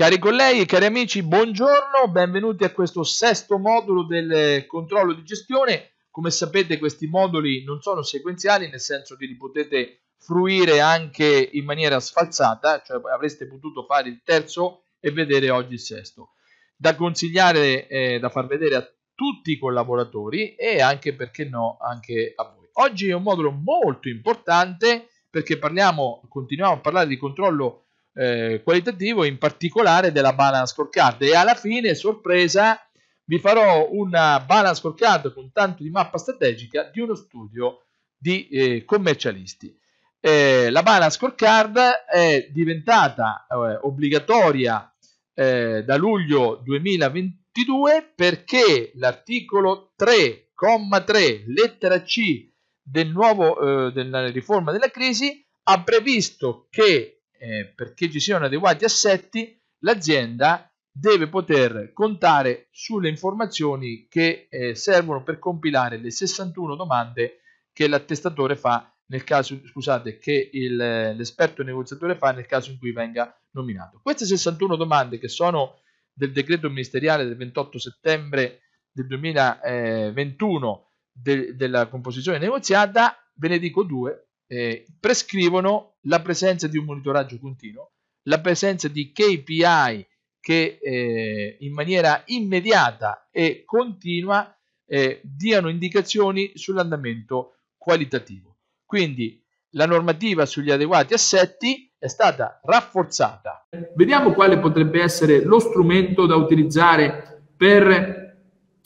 Cari colleghi, cari amici, buongiorno, benvenuti a questo sesto modulo del controllo di gestione. Come sapete questi moduli non sono sequenziali, nel senso che li potete fruire anche in maniera sfalsata, cioè avreste potuto fare il terzo e vedere oggi il sesto. Da consigliare, eh, da far vedere a tutti i collaboratori e anche, perché no, anche a voi. Oggi è un modulo molto importante perché parliamo, continuiamo a parlare di controllo eh, qualitativo, in particolare della balance scorecard. E alla fine, sorpresa, vi farò una balance scorecard con tanto di mappa strategica di uno studio di eh, commercialisti. Eh, la balance scorecard è diventata eh, obbligatoria eh, da luglio 2022 perché l'articolo 3,3 lettera C del nuovo, eh, della riforma della crisi ha previsto che eh, perché ci siano adeguati assetti, l'azienda deve poter contare sulle informazioni che eh, servono per compilare le 61 domande che l'attestatore fa nel caso, scusate, che il, l'esperto negoziatore fa nel caso in cui venga nominato. Queste 61 domande che sono del decreto ministeriale del 28 settembre del 2021 de, della composizione negoziata, ve ne dico due, eh, prescrivono la presenza di un monitoraggio continuo, la presenza di KPI che eh, in maniera immediata e continua eh, diano indicazioni sull'andamento qualitativo. Quindi la normativa sugli adeguati assetti è stata rafforzata. Vediamo quale potrebbe essere lo strumento da utilizzare per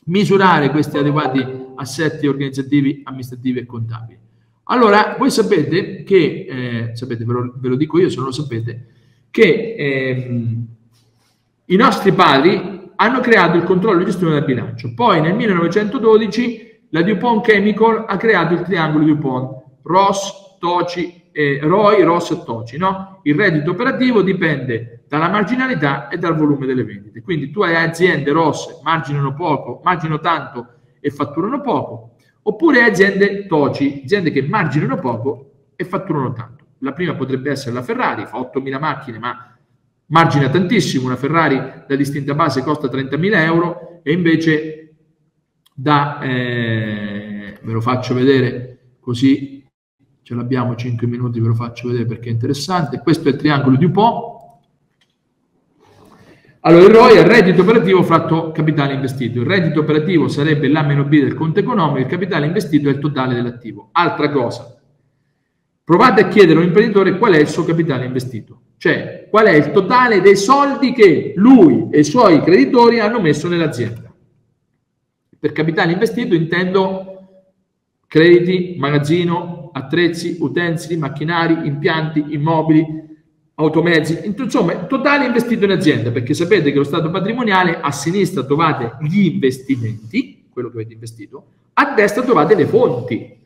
misurare questi adeguati assetti organizzativi, amministrativi e contabili. Allora, voi sapete che, eh, sapete, ve lo, ve lo, dico io se non lo sapete, che ehm, i nostri padri hanno creato il controllo di gestione del bilancio. Poi nel 1912 la DuPont Chemical ha creato il triangolo DuPont, Ross, Toci, eh, ROI, Ross e Toci. No? Il reddito operativo dipende dalla marginalità e dal volume delle vendite. Quindi tu hai aziende rosse, marginano poco, marginano tanto e fatturano poco oppure aziende TOCI, aziende che marginano poco e fatturano tanto. La prima potrebbe essere la Ferrari, fa 8.000 macchine ma margina tantissimo, una Ferrari da distinta base costa 30.000 euro e invece da, eh, ve lo faccio vedere così ce l'abbiamo 5 minuti, ve lo faccio vedere perché è interessante, questo è il triangolo di Dupont, allora, il ROI è il reddito operativo fratto capitale investito. Il reddito operativo sarebbe l'A meno B del conto economico, il capitale investito è il totale dell'attivo. Altra cosa, provate a chiedere a un imprenditore qual è il suo capitale investito, cioè qual è il totale dei soldi che lui e i suoi creditori hanno messo nell'azienda. Per capitale investito intendo crediti, magazzino, attrezzi, utensili, macchinari, impianti, immobili, automezzi, insomma, totale investito in azienda, perché sapete che lo stato patrimoniale a sinistra trovate gli investimenti, quello che avete investito, a destra trovate le fonti.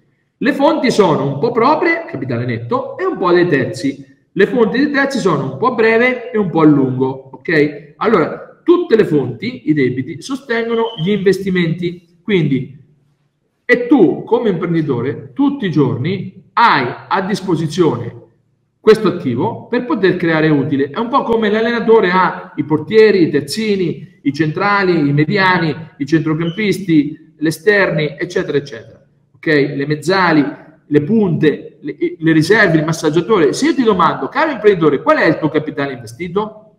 Le fonti sono un po' proprie, capitale netto, e un po' dei terzi. Le fonti dei terzi sono un po' breve e un po' a lungo, ok? Allora, tutte le fonti, i debiti, sostengono gli investimenti. Quindi, e tu come imprenditore, tutti i giorni hai a disposizione questo attivo per poter creare utile. È un po' come l'allenatore ha i portieri, i terzini, i centrali, i mediani, i centrocampisti, gli esterni, eccetera, eccetera. Ok? Le mezzali, le punte, le, le riserve, il massaggiatore. Se io ti domando, caro imprenditore, qual è il tuo capitale investito?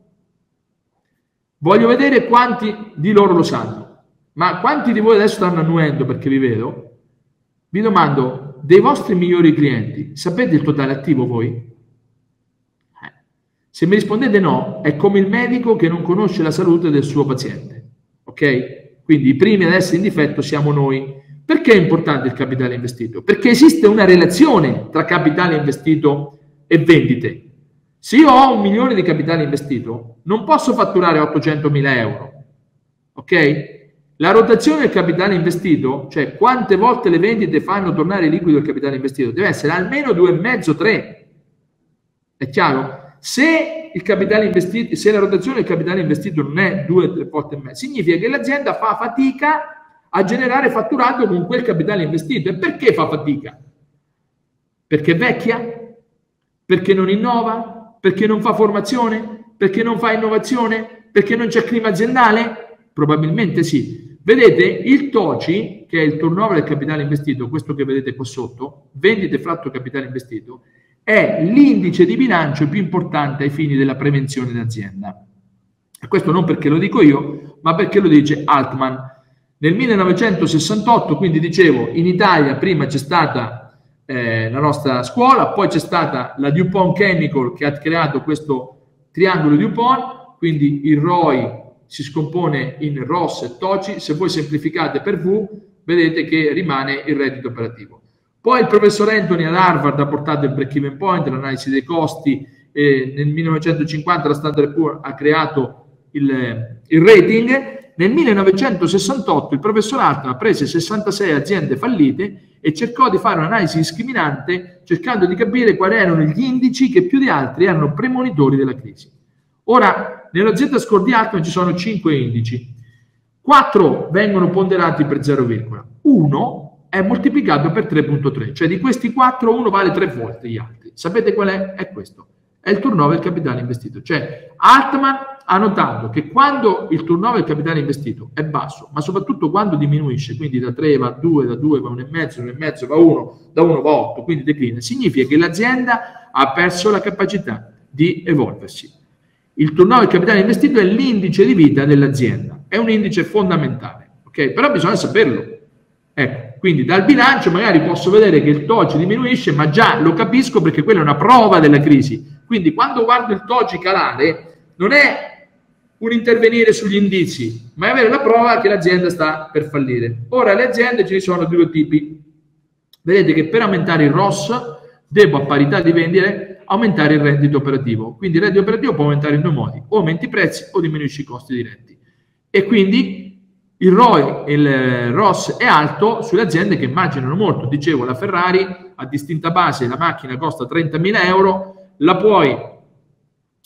Voglio vedere quanti di loro lo sanno. Ma quanti di voi adesso stanno annuendo perché vi vedo? Vi domando, dei vostri migliori clienti, sapete il totale attivo voi? Se mi rispondete no, è come il medico che non conosce la salute del suo paziente. Ok? Quindi i primi ad essere in difetto siamo noi. Perché è importante il capitale investito? Perché esiste una relazione tra capitale investito e vendite. Se io ho un milione di capitale investito, non posso fatturare 800 mila euro. Ok? La rotazione del capitale investito, cioè quante volte le vendite fanno tornare liquido il capitale investito, deve essere almeno 2,5-3. È chiaro? Se investito, se la rotazione del capitale investito non è due o tre volte e mezzo, significa che l'azienda fa fatica a generare fatturato con quel capitale investito. E perché fa fatica? Perché è vecchia? Perché non innova? Perché non fa formazione? Perché non fa innovazione? Perché non c'è clima aziendale? Probabilmente sì. Vedete, il TOCI, che è il turnover del capitale investito, questo che vedete qua sotto, vendite fratto capitale investito, è l'indice di bilancio più importante ai fini della prevenzione d'azienda. Questo non perché lo dico io, ma perché lo dice Altman. Nel 1968, quindi dicevo, in Italia prima c'è stata eh, la nostra scuola, poi c'è stata la DuPont Chemical che ha creato questo triangolo DuPont, quindi il ROI si scompone in ROS e TOCI, se voi semplificate per V vedete che rimane il reddito operativo. Poi il professor Anthony ad Harvard ha portato il break-even point, l'analisi dei costi, e nel 1950 la Standard Poor's ha creato il, il rating, nel 1968 il professor Altman prese 66 aziende fallite e cercò di fare un'analisi discriminante cercando di capire quali erano gli indici che più di altri erano premonitori della crisi. Ora, nella Z score di Altman ci sono 5 indici, 4 vengono ponderati per 0, 1 è moltiplicato per 3.3, cioè di questi 4 uno vale 3 volte gli altri. Sapete qual è? È questo, è il turnover capitale investito. Cioè Altman ha notato che quando il turnover capitale investito è basso, ma soprattutto quando diminuisce, quindi da 3 va a 2, da 2 va a 1,5, 1,5 va a 1, da 1 va a 8, quindi declina, significa che l'azienda ha perso la capacità di evolversi. Il turnover capitale investito è l'indice di vita dell'azienda, è un indice fondamentale, ok? Però bisogna saperlo. Ecco, quindi dal bilancio magari posso vedere che il TOCI diminuisce, ma già lo capisco perché quella è una prova della crisi. Quindi quando guardo il TOCI calare, non è un intervenire sugli indizi, ma è avere la prova che l'azienda sta per fallire. Ora, le aziende ce ne sono due tipi. Vedete che per aumentare il ROS devo a parità di vendere aumentare il reddito operativo. Quindi il reddito operativo può aumentare in due modi, o aumenti i prezzi o diminuisci i costi diretti. E quindi il ROI, il ROS è alto sulle aziende che immaginano molto. Dicevo, la Ferrari a distinta base, la macchina costa 30.000 euro, la puoi,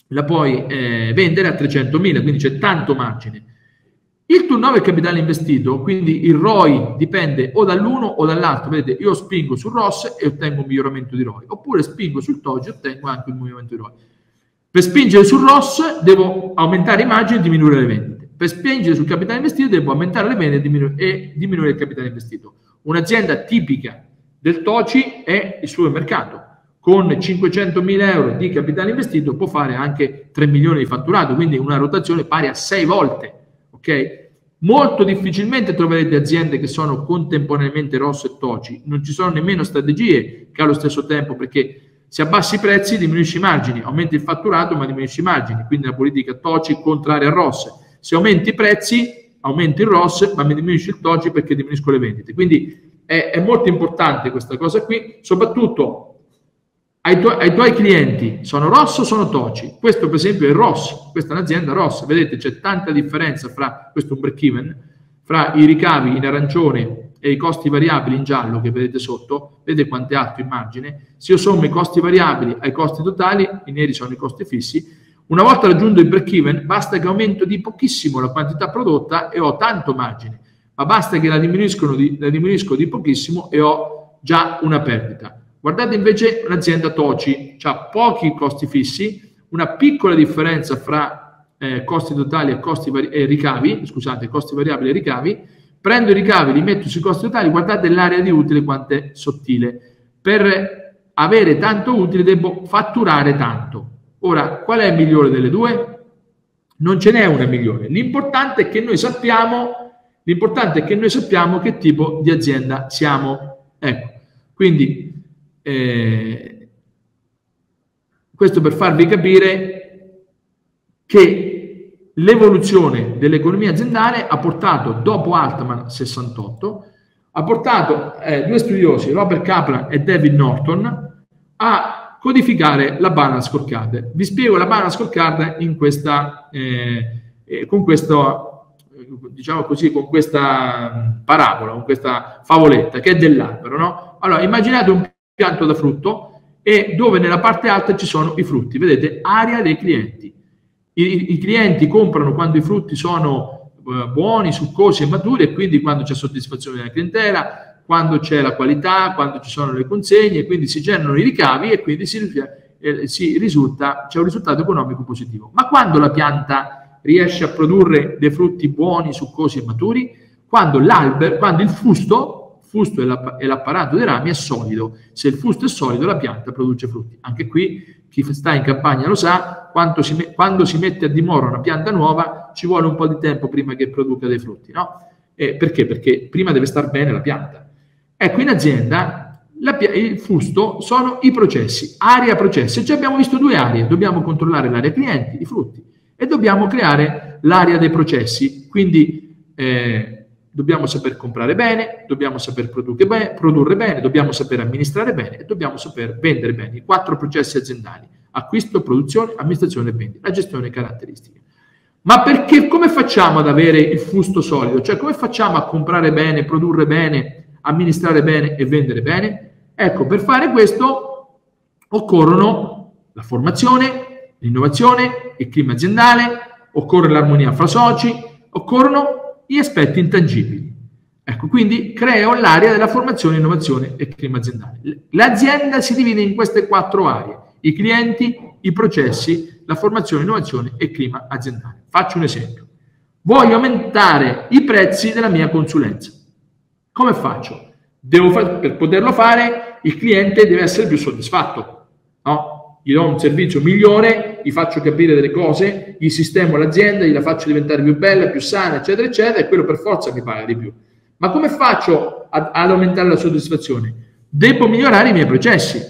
la puoi eh, vendere a 300.000, quindi c'è tanto margine. Il turnover capitale investito, quindi il ROI dipende o dall'uno o dall'altro. Vedete, io spingo sul ROS e ottengo un miglioramento di ROI, oppure spingo sul TOGI e ottengo anche un miglioramento di ROI. Per spingere sul ROS devo aumentare i margini e diminuire le vendite. Per spingere sul capitale investito devo aumentare le vendite e, diminu- e diminuire il capitale investito. Un'azienda tipica del TOCI è il supermercato. Con 500.000 euro di capitale investito può fare anche 3 milioni di fatturato, quindi una rotazione pari a 6 volte ok? Molto difficilmente troverete aziende che sono contemporaneamente rosse e toci, non ci sono nemmeno strategie che allo stesso tempo, perché se abbassi i prezzi diminuisci i margini, aumenti il fatturato ma diminuisci i margini, quindi la politica toci contraria a rosse. Se aumenti i prezzi, aumenti il rosse ma mi diminuisci il toci perché diminuisco le vendite. Quindi è, è molto importante questa cosa qui, soprattutto ai, tu- ai, tuoi clienti. Sono rosso o sono toci? Questo per esempio è rosso, questa è un'azienda rossa, vedete c'è tanta differenza fra, questo è un break even, fra i ricavi in arancione e i costi variabili in giallo che vedete sotto, vedete quanto è alto il margine, se io sommo i costi variabili ai costi totali, i neri sono i costi fissi, una volta raggiunto il break even basta che aumento di pochissimo la quantità prodotta e ho tanto margine, ma basta che la, di, la diminuisco di pochissimo e ho già una perdita. Guardate invece un'azienda Toci, ha pochi costi fissi, una piccola differenza fra eh, costi totali e costi vari- e ricavi, scusate, costi variabili e ricavi, prendo i ricavi, li metto sui costi totali, guardate l'area di utile quanto è sottile. Per avere tanto utile devo fatturare tanto. Ora, qual è il migliore delle due? Non ce n'è una migliore. L'importante è che noi sappiamo, l'importante è che noi sappiamo che tipo di azienda siamo. Ecco, quindi eh, questo per farvi capire che l'evoluzione dell'economia aziendale ha portato, dopo Altman 68, ha portato eh, due studiosi, Robert Kaplan e David Norton, a codificare la balance scorecard. Vi spiego la balance scorecard in questa, eh, eh con questo, diciamo così, con questa parabola, con questa favoletta che è dell'albero, no? Allora, immaginate un pianto da frutto e dove nella parte alta ci sono i frutti. Vedete, area dei clienti. I, i clienti comprano quando i frutti sono eh, buoni, succosi e maturi e quindi quando c'è soddisfazione della clientela, quando c'è la qualità, quando ci sono le consegne, quindi si generano i ricavi e quindi si, eh, si risulta, c'è un risultato economico positivo. Ma quando la pianta riesce a produrre dei frutti buoni, succosi e maturi? Quando l'albero, quando il fusto, fusto è l'apparato dei rami, è solido. Se il fusto è solido, la pianta produce frutti. Anche qui chi sta in campagna lo sa, si, quando si mette a dimora una pianta nuova ci vuole un po' di tempo prima che produca dei frutti, no? Eh, perché? Perché prima deve star bene la pianta. Ecco, in azienda la, il fusto sono i processi, area processi. Già abbiamo visto due aree, dobbiamo controllare l'area clienti, i frutti, e dobbiamo creare l'area dei processi. Quindi eh, dobbiamo saper comprare bene, dobbiamo saper produrre bene, produrre bene, dobbiamo saper amministrare bene e dobbiamo saper vendere bene. I quattro processi aziendali, acquisto, produzione, amministrazione e vendita, la gestione caratteristiche. Ma perché, come facciamo ad avere il fusto solido? Cioè, come facciamo a comprare bene, produrre bene, amministrare bene e vendere bene? Ecco, per fare questo occorrono la formazione, l'innovazione, il clima aziendale, occorre l'armonia fra soci, occorrono gli aspetti intangibili. Ecco, quindi creo l'area della formazione, innovazione e clima aziendale. L'azienda si divide in queste quattro aree, i clienti, i processi, la formazione, innovazione e clima aziendale. Faccio un esempio. Voglio aumentare i prezzi della mia consulenza. Come faccio? Fa- per poterlo fare, il cliente deve essere più soddisfatto. No? Gli do un servizio migliore, gli faccio capire delle cose, gli sistemo l'azienda, gli la faccio diventare più bella, più sana, eccetera, eccetera, e quello per forza mi paga di più. Ma come faccio ad, ad aumentare la soddisfazione? Devo migliorare i miei processi,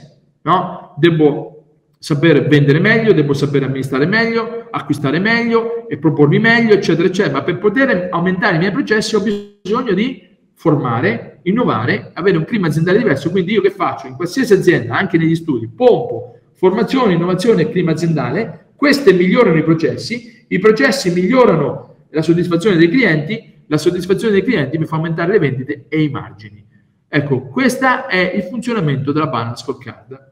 no? Devo saper vendere meglio, devo saper amministrare meglio, acquistare meglio e propormi meglio, eccetera, eccetera. Ma per poter aumentare i miei processi ho bisogno di formare, innovare, avere un clima aziendale diverso. Quindi io che faccio? In qualsiasi azienda, anche negli studi, pompo formazione, innovazione e clima aziendale, queste migliorano i processi, i processi migliorano la soddisfazione dei clienti, la soddisfazione dei clienti mi fa aumentare le vendite e i margini. Ecco, questo è il funzionamento della balance scorecard.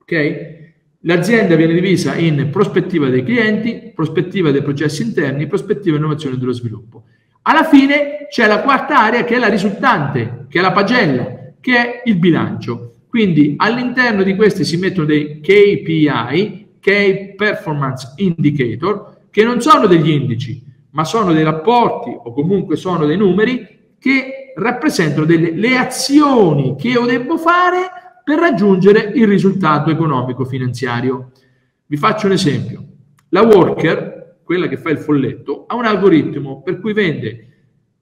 Ok? L'azienda viene divisa in prospettiva dei clienti, prospettiva dei processi interni, prospettiva innovazione dello sviluppo. Alla fine c'è la quarta area che è la risultante, che è la pagella, che è il bilancio. Quindi all'interno di questi si mettono dei KPI, Key Performance Indicator, che non sono degli indici, ma sono dei rapporti o comunque sono dei numeri che rappresentano delle, le azioni che io devo fare per raggiungere il risultato economico finanziario. Vi faccio un esempio. La worker, quella che fa il folletto, ha un algoritmo per cui vende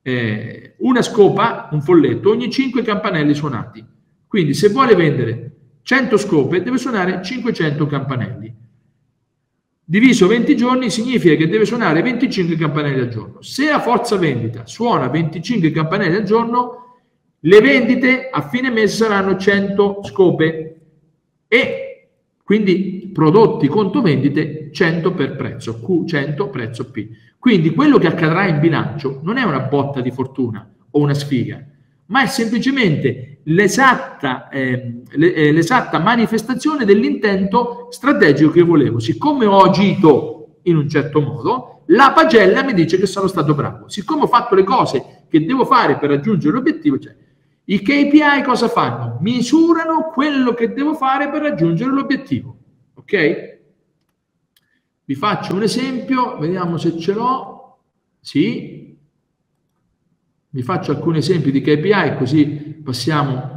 eh, una scopa, un folletto, ogni 5 campanelli suonati. Quindi se vuole vendere 100 scope deve suonare 500 campanelli. Diviso 20 giorni significa che deve suonare 25 campanelli al giorno. Se a forza vendita suona 25 campanelli al giorno, le vendite a fine mese saranno 100 scope e quindi prodotti conto vendite 100 per prezzo, Q100 prezzo P. Quindi quello che accadrà in bilancio non è una botta di fortuna o una sfiga, ma è semplicemente l'esatta, eh, l'esatta manifestazione dell'intento strategico che volevo. Siccome ho agito in un certo modo, la pagella mi dice che sono stato bravo. Siccome ho fatto le cose che devo fare per raggiungere l'obiettivo, cioè i KPI cosa fanno? Misurano quello che devo fare per raggiungere l'obiettivo. Ok? Vi faccio un esempio, vediamo se ce l'ho. Sì. Vi faccio alcuni esempi di KPI così passiamo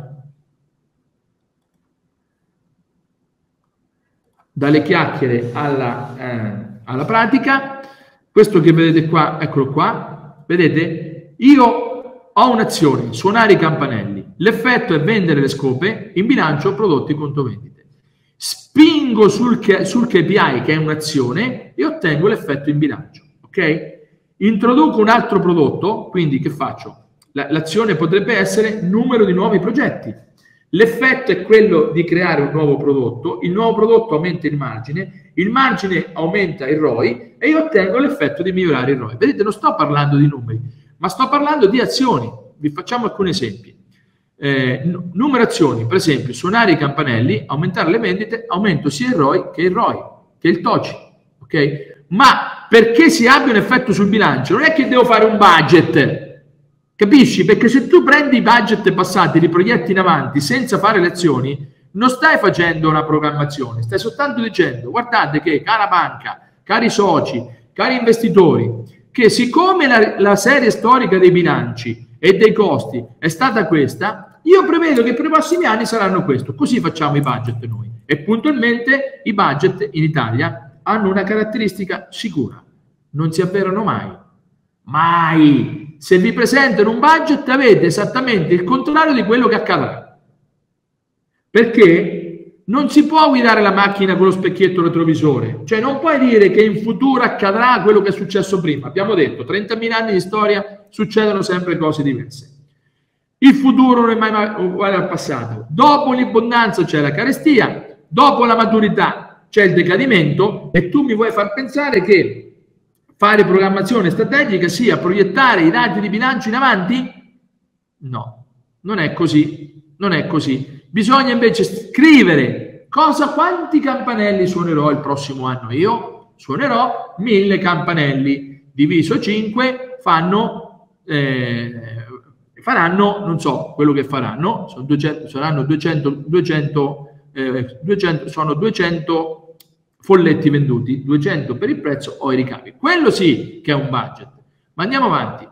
dalle chiacchiere alla, eh, alla pratica. Questo che vedete qua, eccolo qua, vedete? Io ho un'azione, suonare i campanelli. L'effetto è vendere le scope, in bilancio prodotti conto vendite. Spingo sul, sul KPI, che è un'azione, e ottengo l'effetto in bilancio. Ok? Introduco un altro prodotto, quindi che faccio? l'azione potrebbe essere numero di nuovi progetti. L'effetto è quello di creare un nuovo prodotto, il nuovo prodotto aumenta il margine, il margine aumenta il ROI e io ottengo l'effetto di migliorare il ROI. Vedete, non sto parlando di numeri, ma sto parlando di azioni. Vi facciamo alcuni esempi. Eh, numerazioni, per esempio, suonare i campanelli, aumentare le vendite, aumento sia il ROI che il ROI, che il TOCI. Ok? Ma perché si abbia un effetto sul bilancio, non è che devo fare un budget. Capisci? Perché se tu prendi i budget passati li proietti in avanti senza fare le azioni, non stai facendo una programmazione, stai soltanto dicendo guardate che cara banca, cari soci, cari investitori, che siccome la, la serie storica dei bilanci e dei costi è stata questa, io prevedo che per i prossimi anni saranno questo. Così facciamo i budget noi. E puntualmente i budget in Italia hanno una caratteristica sicura, non si avverano mai. Mai! Se vi presentano un budget avete esattamente il contrario di quello che accadrà. Perché non si può guidare la macchina con lo specchietto retrovisore, cioè non puoi dire che in futuro accadrà quello che è successo prima. Abbiamo detto, 30.000 anni di storia succedono sempre cose diverse. Il futuro non è mai uguale al passato. Dopo l'abbondanza c'è la carestia, dopo la maturità c'è il decadimento e tu mi vuoi far pensare che fare programmazione strategica sia proiettare i dati di bilancio in avanti? No, non è così, non è così. Bisogna invece scrivere cosa, quanti campanelli suonerò il prossimo anno. Io suonerò mille campanelli, diviso 5 fanno, eh, faranno, non so quello che faranno, sono 200, saranno 200, 200, eh, 200 sono 200 folletti venduti, 200 per il prezzo o i ricavi. Quello sì che è un budget. Ma andiamo avanti.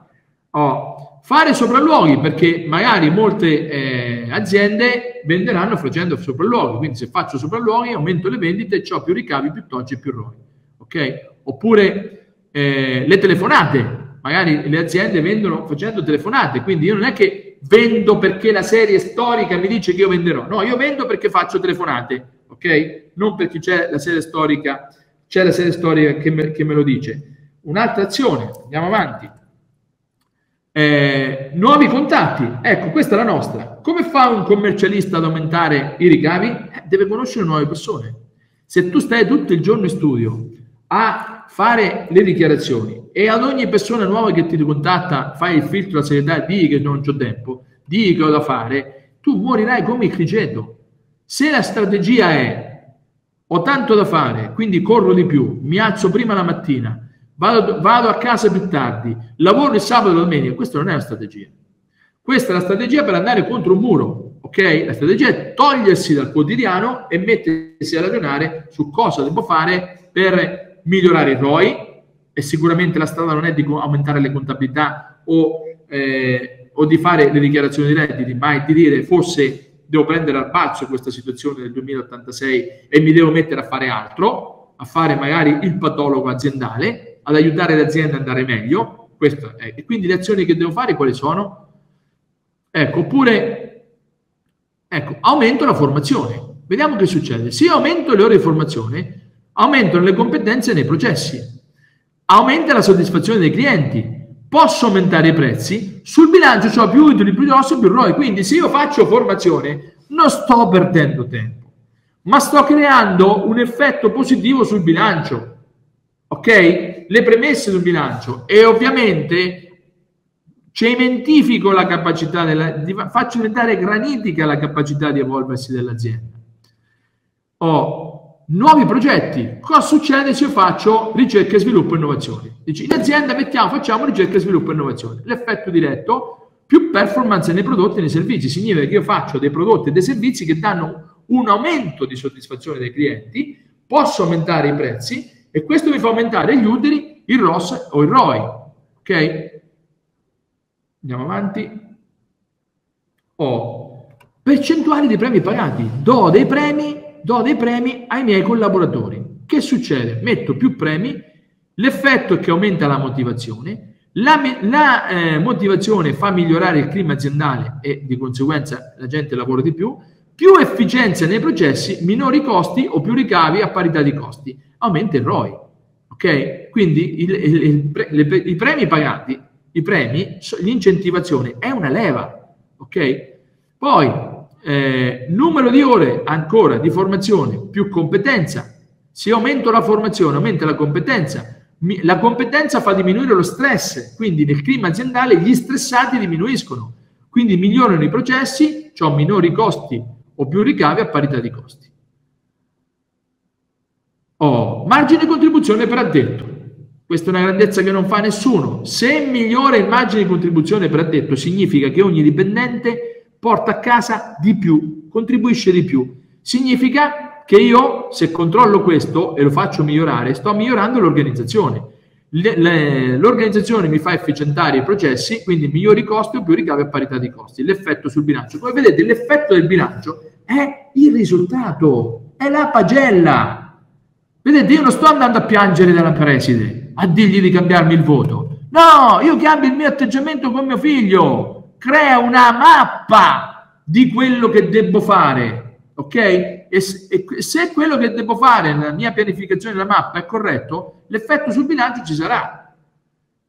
Oh, fare sopralluoghi perché magari molte eh, aziende venderanno facendo sopralluoghi. Quindi se faccio sopralluoghi aumento le vendite, ho più ricavi, più toggi più ROI. Ok? Oppure eh, le telefonate. Magari le aziende vendono facendo telefonate, quindi io non è che vendo perché la serie storica mi dice che io venderò, no, io vendo perché faccio telefonate ok? Non perché c'è la serie storica, c'è la serie storica che me, che me lo dice. Un'altra azione, andiamo avanti. Eh, nuovi contatti, ecco, questa è la nostra. Come fa un commercialista ad aumentare i ricavi? Eh, deve conoscere nuove persone. Se tu stai tutto il giorno in studio a fare le dichiarazioni e ad ogni persona nuova che ti contatta fai il filtro della serietà digli che non ho tempo, digli che ho da fare, tu morirai come il criceto se la strategia è ho tanto da fare, quindi corro di più, mi alzo prima la mattina, vado, vado a casa più tardi, lavoro il sabato e domenica, questa non è una strategia. Questa è la strategia per andare contro un muro, ok? La strategia è togliersi dal quotidiano e mettersi a ragionare su cosa devo fare per migliorare i ROI e sicuramente la strada non è di aumentare le contabilità o, eh, o di fare le dichiarazioni di redditi, ma è di dire forse devo prendere al balzo questa situazione del 2086 e mi devo mettere a fare altro, a fare magari il patologo aziendale, ad aiutare l'azienda ad andare meglio. E quindi le azioni che devo fare quali sono? Ecco, oppure ecco, aumento la formazione. Vediamo che succede. Se aumento le ore di formazione, aumentano le competenze nei processi, aumenta la soddisfazione dei clienti, posso aumentare i prezzi, sul bilancio ho più utili, più grossi, più ROI. Quindi se io faccio formazione non sto perdendo tempo, ma sto creando un effetto positivo sul bilancio. Ok? Le premesse sul bilancio e ovviamente cementifico la capacità della, di, faccio diventare granitica la capacità di evolversi dell'azienda. Ho nuovi progetti. Cosa succede se io faccio ricerca e sviluppo e innovazione? Dici, in azienda mettiamo, facciamo ricerca e sviluppo e innovazione. L'effetto diretto, più performance nei prodotti e nei servizi. Significa che io faccio dei prodotti e dei servizi che danno un aumento di soddisfazione dei clienti, posso aumentare i prezzi e questo mi fa aumentare gli utili, il ROS o il ROI. Ok? Andiamo avanti. Ho percentuali dei premi pagati. Do dei premi do dei premi ai miei collaboratori. Che succede? Metto più premi, l'effetto è che aumenta la motivazione, la, la eh, motivazione fa migliorare il clima aziendale e di conseguenza la gente lavora di più, più efficienza nei processi, minori costi o più ricavi a parità di costi, aumenta il ROI. Ok? Quindi il, il, il, le, i premi pagati, i premi, l'incentivazione è una leva. Ok? Poi eh, numero di ore ancora di formazione più competenza. Se aumento la formazione, aumenta la competenza. Mi, la competenza fa diminuire lo stress, quindi nel clima aziendale gli stressati diminuiscono, quindi migliorano i processi, ho minori costi o più ricavi a parità di costi. Ho margine di contribuzione per addetto. Questa è una grandezza che non fa nessuno. Se migliora il margine di contribuzione per addetto, significa che ogni dipendente porta a casa di più, contribuisce di più. Significa che io, se controllo questo e lo faccio migliorare, sto migliorando l'organizzazione. l'organizzazione mi fa efficientare i processi, quindi migliori costi o più ricavi a parità di costi. L'effetto sul bilancio. Come vedete, l'effetto del bilancio è il risultato, è la pagella. Vedete, io non sto andando a piangere dalla preside, a dirgli di cambiarmi il voto. No, io cambio il mio atteggiamento con mio figlio, crea una mappa di quello che devo fare, ok? E, se quello che devo fare nella mia pianificazione della mappa è corretto, l'effetto sul bilancio ci sarà.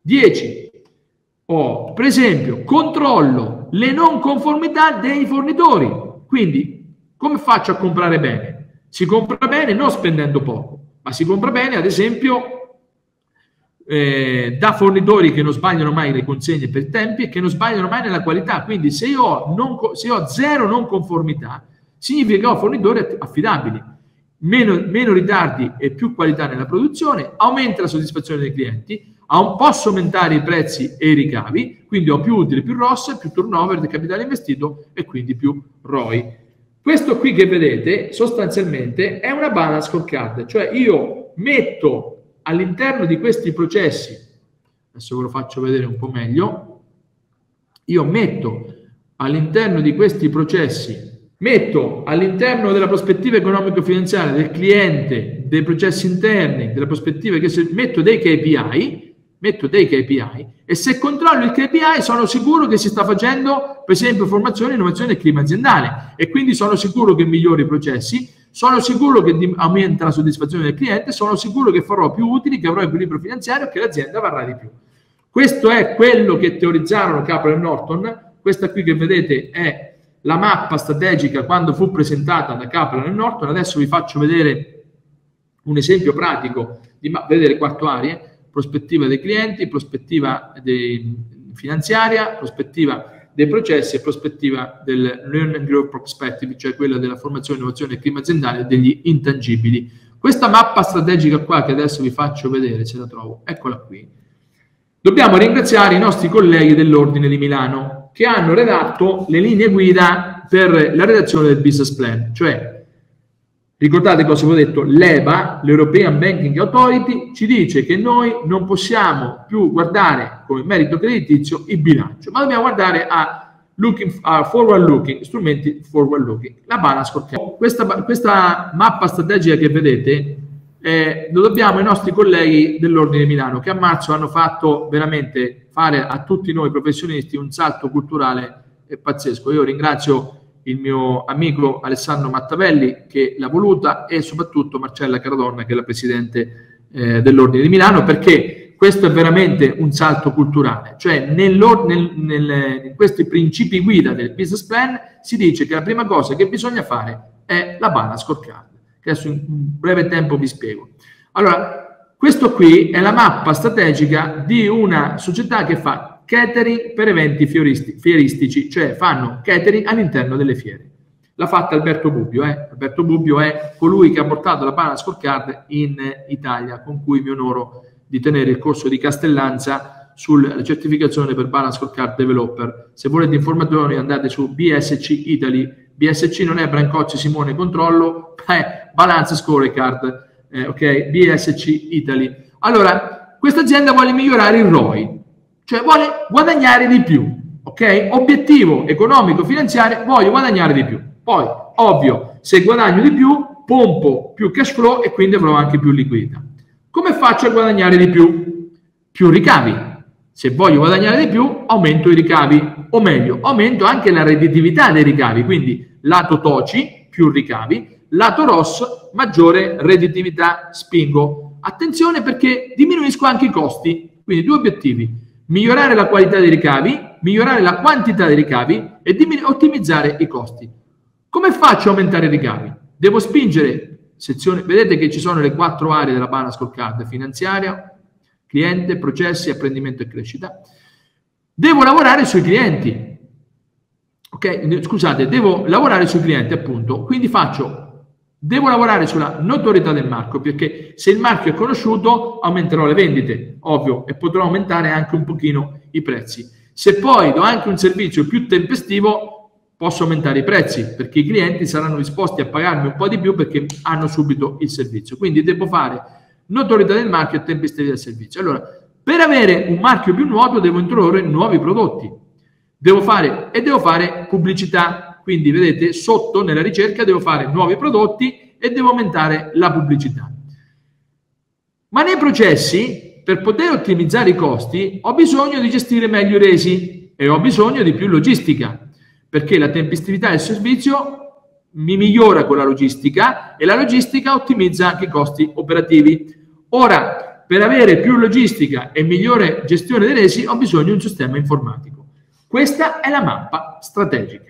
10. O, per esempio, controllo le non conformità dei fornitori. Quindi, come faccio a comprare bene? Si compra bene non spendendo poco, ma si compra bene, ad esempio, eh, da fornitori che non sbagliano mai le consegne per tempi e che non sbagliano mai nella qualità. Quindi se io ho, non, se ho zero non conformità, significa che ho fornitori affidabili. Meno, meno, ritardi e più qualità nella produzione, aumenta la soddisfazione dei clienti, posso aumentare i prezzi e i ricavi, quindi ho più utili, più ROS, più turnover del capitale investito e quindi più ROI. Questo qui che vedete sostanzialmente è una balance scorecard, cioè io metto all'interno di questi processi, adesso ve lo faccio vedere un po' meglio, io metto all'interno di questi processi, metto all'interno della prospettiva economico-finanziaria del cliente, dei processi interni, della prospettiva che se metto dei KPI, metto dei KPI e se controllo il KPI sono sicuro che si sta facendo per esempio formazione, innovazione e clima aziendale e quindi sono sicuro che migliori i processi, sono sicuro che aumenta la soddisfazione del cliente, sono sicuro che farò più utili, che avrò equilibrio finanziario e che l'azienda varrà di più. Questo è quello che teorizzarono Capra e Norton, questa qui che vedete è la mappa strategica quando fu presentata da Capra e Norton, adesso vi faccio vedere un esempio pratico di vedere quattro aree. Prospettiva dei clienti, prospettiva dei, finanziaria, prospettiva dei processi e prospettiva del Learn and Grow Perspective, cioè quella della formazione, innovazione e clima aziendale degli intangibili. Questa mappa strategica qua che adesso vi faccio vedere, se la trovo, eccola qui. Dobbiamo ringraziare i nostri colleghi dell'Ordine di Milano che hanno redatto le linee guida per la redazione del business plan, cioè Ricordate cosa vi ho detto? L'EBA, l'European Banking Authority, ci dice che noi non possiamo più guardare come merito creditizio il bilancio, ma dobbiamo guardare a, looking, a forward looking, strumenti forward looking. La balance scorecard. Questa, questa mappa strategica che vedete eh, lo dobbiamo ai nostri colleghi dell'Ordine di Milano che a marzo hanno fatto veramente fare a tutti noi professionisti un salto culturale pazzesco. Io ringrazio il mio amico Alessandro Mattavelli che l'ha voluta e soprattutto Marcella Caradonna che è la presidente eh, dell'Ordine di Milano perché questo è veramente un salto culturale, cioè nel, nel, in questi principi guida del business plan si dice che la prima cosa che bisogna fare è la balance scorecard, che adesso in breve tempo vi spiego. Allora, questo qui è la mappa strategica di una società che fa catering per eventi fieristici, cioè fanno catering all'interno delle fiere. L'ha fatta Alberto Bubbio, eh? Alberto Bubbio è colui che ha portato la Pana Scorecard in Italia, con cui mi onoro di tenere il corso di Castellanza sulla certificazione per Balance Scorecard Developer. Se volete informazioni andate su BSC Italy. BSC non è Brancocci Simone Controllo, ma è Balance Scorecard, eh, ok? BSC Italy. Allora, questa azienda vuole migliorare il ROI, cioè vuole guadagnare di più, ok? Obiettivo economico finanziario, voglio guadagnare di più. Poi, ovvio, se guadagno di più, pompo più cash flow e quindi avrò anche più liquidità. Come faccio a guadagnare di più? Più ricavi. Se voglio guadagnare di più, aumento i ricavi, o meglio, aumento anche la redditività dei ricavi, quindi lato TOCI, più ricavi, lato ROS, maggiore redditività, spingo. Attenzione perché diminuisco anche i costi, quindi due obiettivi migliorare la qualità dei ricavi, migliorare la quantità dei ricavi e ottimizzare i costi. Come faccio a aumentare i ricavi? Devo spingere, sezione, vedete che ci sono le quattro aree della Bana Scorecard, finanziaria, cliente, processi, apprendimento e crescita. Devo lavorare sui clienti. Ok, scusate, devo lavorare sui clienti appunto, quindi faccio Devo lavorare sulla notorietà del marchio perché se il marchio è conosciuto aumenterò le vendite, ovvio, e potrò aumentare anche un pochino i prezzi. Se poi do anche un servizio più tempestivo, posso aumentare i prezzi perché i clienti saranno disposti a pagarmi un po' di più perché hanno subito il servizio. Quindi devo fare notorietà del marchio e tempestività del servizio. Allora, per avere un marchio più nuovo devo introdurre nuovi prodotti. Devo fare e devo fare pubblicità. Quindi vedete sotto nella ricerca devo fare nuovi prodotti e devo aumentare la pubblicità. Ma nei processi, per poter ottimizzare i costi, ho bisogno di gestire meglio i resi e ho bisogno di più logistica, perché la tempestività del servizio mi migliora con la logistica e la logistica ottimizza anche i costi operativi. Ora, per avere più logistica e migliore gestione dei resi, ho bisogno di un sistema informatico. Questa è la mappa strategica.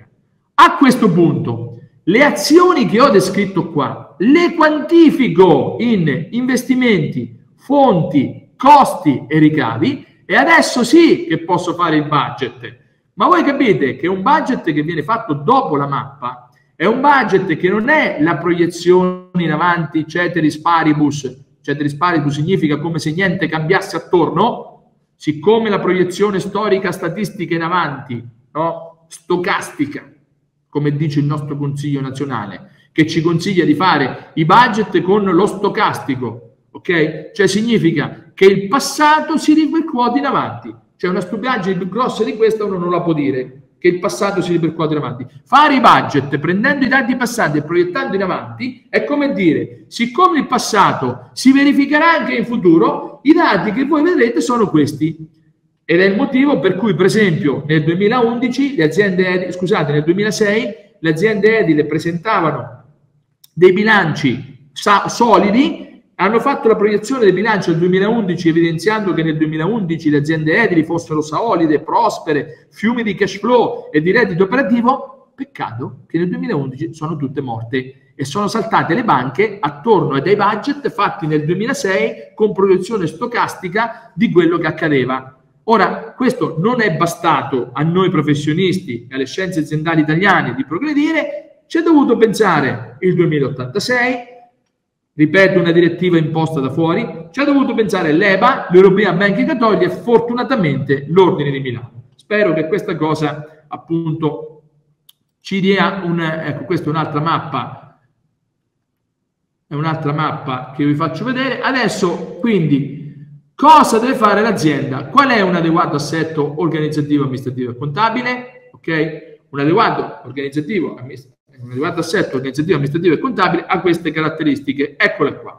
A questo punto, le azioni che ho descritto qua le quantifico in investimenti, fonti, costi e ricavi e adesso sì che posso fare il budget. Ma voi capite che un budget che viene fatto dopo la mappa è un budget che non è la proiezione in avanti, ceteris paribus. Ceteris paribus significa come se niente cambiasse attorno, siccome la proiezione storica statistica in avanti, no? stocastica, come dice il nostro Consiglio nazionale, che ci consiglia di fare i budget con lo stocastico, ok? Cioè significa che il passato si ripercuote in avanti. Cioè una stupidaggine più grossa di questa uno non la può dire, che il passato si ripercuote in avanti. Fare i budget prendendo i dati passati e proiettando in avanti è come dire, siccome il passato si verificherà anche in futuro, i dati che voi vedrete sono questi. Ed è il motivo per cui, per esempio, nel 2011 le aziende, scusate, nel 2006 le aziende edile presentavano dei bilanci sa- solidi, hanno fatto la proiezione del bilancio del 2011 evidenziando che nel 2011 le aziende edili fossero solide, prospere, fiumi di cash flow e di reddito operativo. Peccato che nel 2011 sono tutte morte e sono saltate le banche attorno ai budget fatti nel 2006 con proiezione stocastica di quello che accadeva. Ora, questo non è bastato a noi professionisti e alle scienze aziendali italiane di progredire, ci è dovuto pensare il 2086, ripeto una direttiva imposta da fuori, ci ha dovuto pensare l'EBA, l'European Banking Authority e fortunatamente l'Ordine di Milano. Spero che questa cosa appunto ci dia un, ecco questa è un'altra mappa, è un'altra mappa che vi faccio vedere. Adesso quindi Cosa deve fare l'azienda? Qual è un adeguato assetto organizzativo, amministrativo e contabile? Ok? Un adeguato un adeguato assetto organizzativo, amministrativo e contabile ha queste caratteristiche. Eccole qua.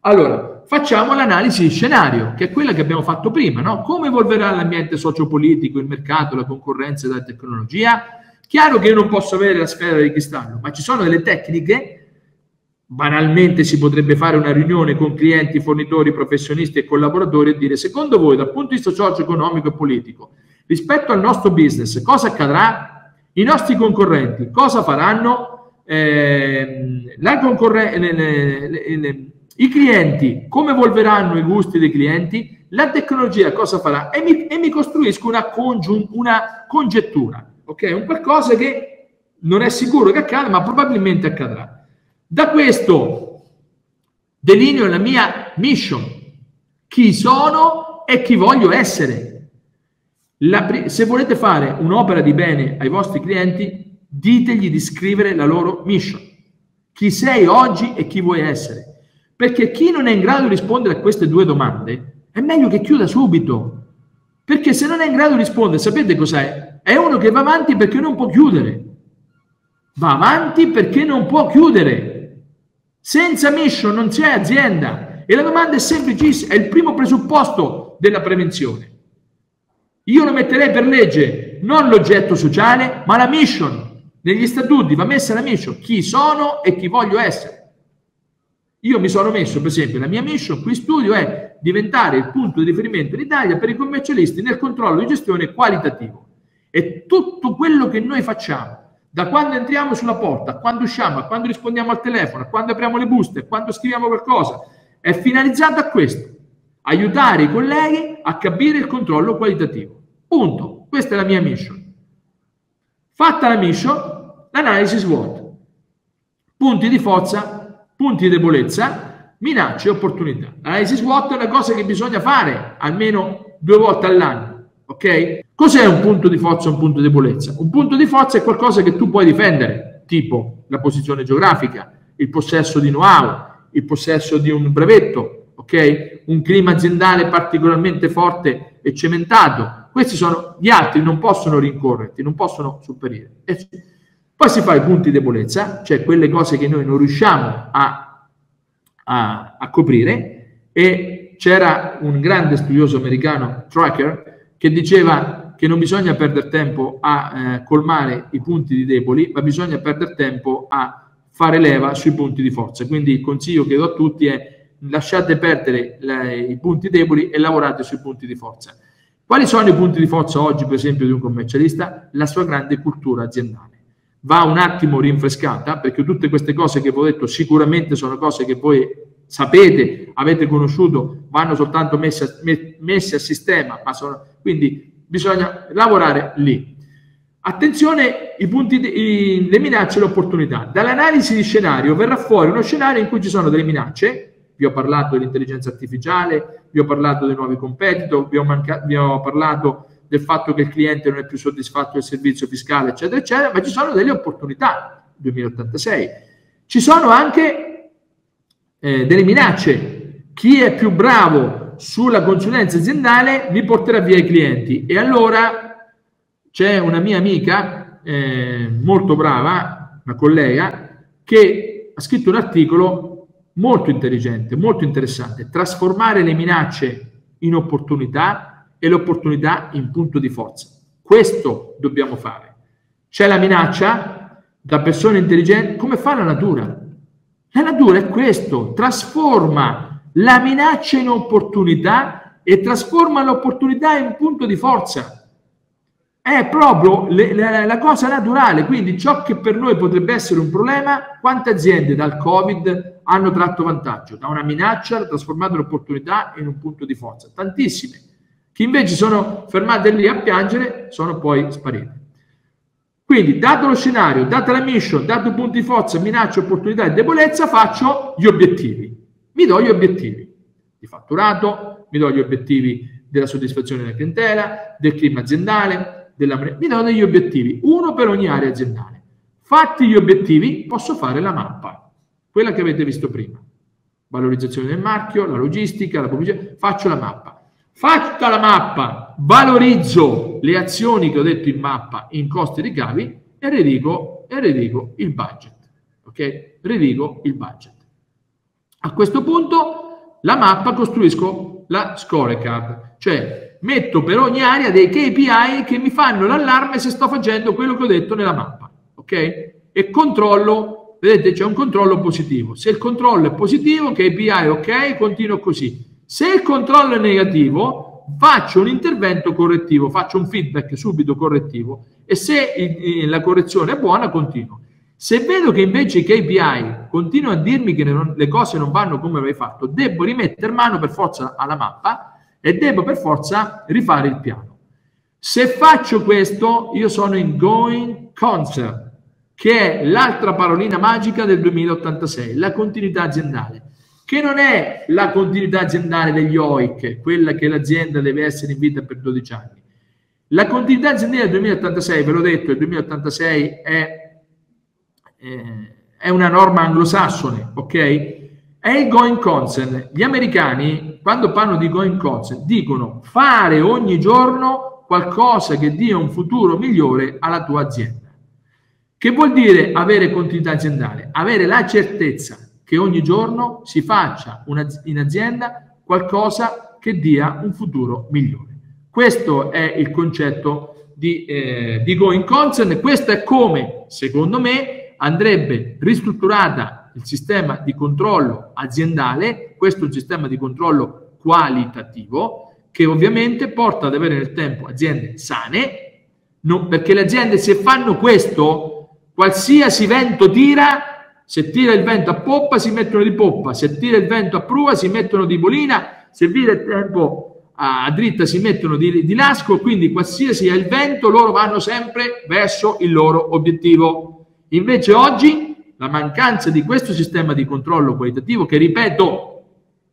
Allora, facciamo l'analisi di scenario, che è quella che abbiamo fatto prima, no? Come evolverà l'ambiente sociopolitico, il mercato, la concorrenza e la tecnologia? Chiaro che io non posso avere la sfera di cristallo, ma ci sono delle tecniche banalmente si potrebbe fare una riunione con clienti, fornitori, professionisti e collaboratori e dire secondo voi dal punto di vista socio-economico e politico rispetto al nostro business cosa accadrà? I nostri concorrenti cosa faranno? Eh, concorre- le, le, le, I clienti come evolveranno i gusti dei clienti? La tecnologia cosa farà? E mi, e mi costruisco una, congiun- una congettura, ok? Un qualcosa che non è sicuro che accada ma probabilmente accadrà. Da questo delineo la mia mission, chi sono e chi voglio essere. La, se volete fare un'opera di bene ai vostri clienti, ditegli di scrivere la loro mission. Chi sei oggi e chi vuoi essere. Perché chi non è in grado di rispondere a queste due domande, è meglio che chiuda subito. Perché se non è in grado di rispondere, sapete cos'è? È uno che va avanti perché non può chiudere. Va avanti perché non può chiudere. Senza mission non c'è azienda. E la domanda è semplicissima, è il primo presupposto della prevenzione. Io lo metterei per legge, non l'oggetto sociale, ma la mission. Negli statuti va messa la mission, chi sono e chi voglio essere. Io mi sono messo, per esempio, la mia mission qui studio è diventare il punto di riferimento in Italia per i commercialisti nel controllo di gestione qualitativo. E tutto quello che noi facciamo da quando entriamo sulla porta, quando usciamo, quando rispondiamo al telefono, quando apriamo le buste, quando scriviamo qualcosa, è finalizzato a questo, aiutare i colleghi a capire il controllo qualitativo. Punto. Questa è la mia mission. Fatta la mission, l'analisi SWOT. Punti di forza, punti di debolezza, minacce e opportunità. L'analisi SWOT è una cosa che bisogna fare almeno due volte all'anno. Ok? Cos'è un punto di forza e un punto di debolezza? Un punto di forza è qualcosa che tu puoi difendere, tipo la posizione geografica, il possesso di know-how, il possesso di un brevetto, ok? Un clima aziendale particolarmente forte e cementato. Questi sono gli altri, non possono rincorrerti, non possono superare. Poi si fa i punti di debolezza, cioè quelle cose che noi non riusciamo a, a, a coprire e c'era un grande studioso americano, Tracker, che diceva che non bisogna perdere tempo a eh, colmare i punti di deboli, ma bisogna perdere tempo a fare leva sui punti di forza. Quindi il consiglio che do a tutti è lasciate perdere le, i punti deboli e lavorate sui punti di forza. Quali sono i punti di forza oggi, per esempio, di un commercialista? La sua grande cultura aziendale. Va un attimo rinfrescata, perché tutte queste cose che vi ho detto sicuramente sono cose che voi sapete, avete conosciuto, vanno soltanto messe a, messe a sistema, ma sono, quindi bisogna lavorare lì. Attenzione, i punti, i, le minacce e le opportunità. Dall'analisi di scenario verrà fuori uno scenario in cui ci sono delle minacce, vi ho parlato dell'intelligenza artificiale, vi ho parlato dei nuovi competitor, vi ho, manca- vi ho parlato del fatto che il cliente non è più soddisfatto del servizio fiscale, eccetera, eccetera, ma ci sono delle opportunità, 2086. Ci sono anche eh, delle minacce. Chi è più bravo sulla consulenza aziendale mi porterà via i clienti e allora c'è una mia amica eh, molto brava, una collega, che ha scritto un articolo molto intelligente, molto interessante, trasformare le minacce in opportunità e le opportunità in punto di forza. Questo dobbiamo fare. C'è la minaccia da persone intelligenti, come fa la natura? La natura è questo, trasforma la minaccia in opportunità e trasforma l'opportunità in punto di forza è proprio le, le, la cosa naturale, quindi ciò che per noi potrebbe essere un problema, quante aziende dal Covid hanno tratto vantaggio? Da una minaccia trasformata in opportunità in un punto di forza, tantissime. Chi invece sono fermate lì a piangere sono poi sparite. Quindi, dato lo scenario, data la mission, dato punti di forza, minaccia, opportunità e debolezza, faccio gli obiettivi. Mi do gli obiettivi di fatturato, mi do gli obiettivi della soddisfazione della clientela, del clima aziendale, della mi danno degli obiettivi, uno per ogni area aziendale. Fatti gli obiettivi, posso fare la mappa, quella che avete visto prima. Valorizzazione del marchio, la logistica, la pubblicità, faccio la mappa. Fatta la mappa, valorizzo le azioni che ho detto in mappa in costi e ricavi e redigo, e redigo il budget. Ok? Redigo il budget. A questo punto la mappa costruisco la scorecard, cioè metto per ogni area dei KPI che mi fanno l'allarme se sto facendo quello che ho detto nella mappa, ok? E controllo, vedete c'è un controllo positivo. Se il controllo è positivo, KPI ok, continuo così. Se il controllo è negativo, faccio un intervento correttivo, faccio un feedback subito correttivo e se la correzione è buona, continuo. Se vedo che invece i KPI continuano a dirmi che le cose non vanno come avevi fatto, devo rimettere mano per forza alla mappa e devo per forza rifare il piano. Se faccio questo, io sono in going concert, che è l'altra parolina magica del 2086, la continuità aziendale, che non è la continuità aziendale degli OIC, quella che l'azienda deve essere in vita per 12 anni. La continuità aziendale del 2086, ve l'ho detto, il 2086 è, eh, è una norma anglosassone, ok? È il going concern. Gli americani, quando parlano di going concern, dicono fare ogni giorno qualcosa che dia un futuro migliore alla tua azienda. Che vuol dire avere continuità aziendale? Avere la certezza che ogni giorno si faccia una, in azienda qualcosa che dia un futuro migliore. Questo è il concetto di, eh, di going concern. Questo è come, secondo me, andrebbe ristrutturata il sistema di controllo aziendale, questo sistema di controllo qualitativo che ovviamente porta ad avere nel tempo aziende sane, non, perché le aziende se fanno questo, qualsiasi vento tira, se tira il vento a poppa si mettono di poppa, se tira il vento a prua si mettono di bolina, se vira il tempo a, dritta si mettono di, di lasco, quindi qualsiasi è il vento loro vanno sempre verso il loro obiettivo. Invece oggi la mancanza di questo sistema di controllo qualitativo che, ripeto,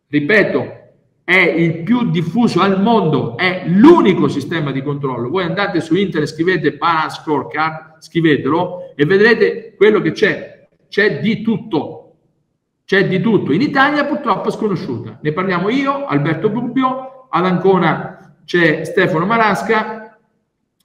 ripeto, è il più diffuso al mondo, è l'unico sistema di controllo. Voi andate su internet, scrivete balance scorecard, scrivetelo e vedrete quello che c'è. C'è di tutto. C'è di tutto. In Italia purtroppo è sconosciuta. Ne parliamo io, Alberto Bubbio, ad Ancona c'è Stefano Marasca,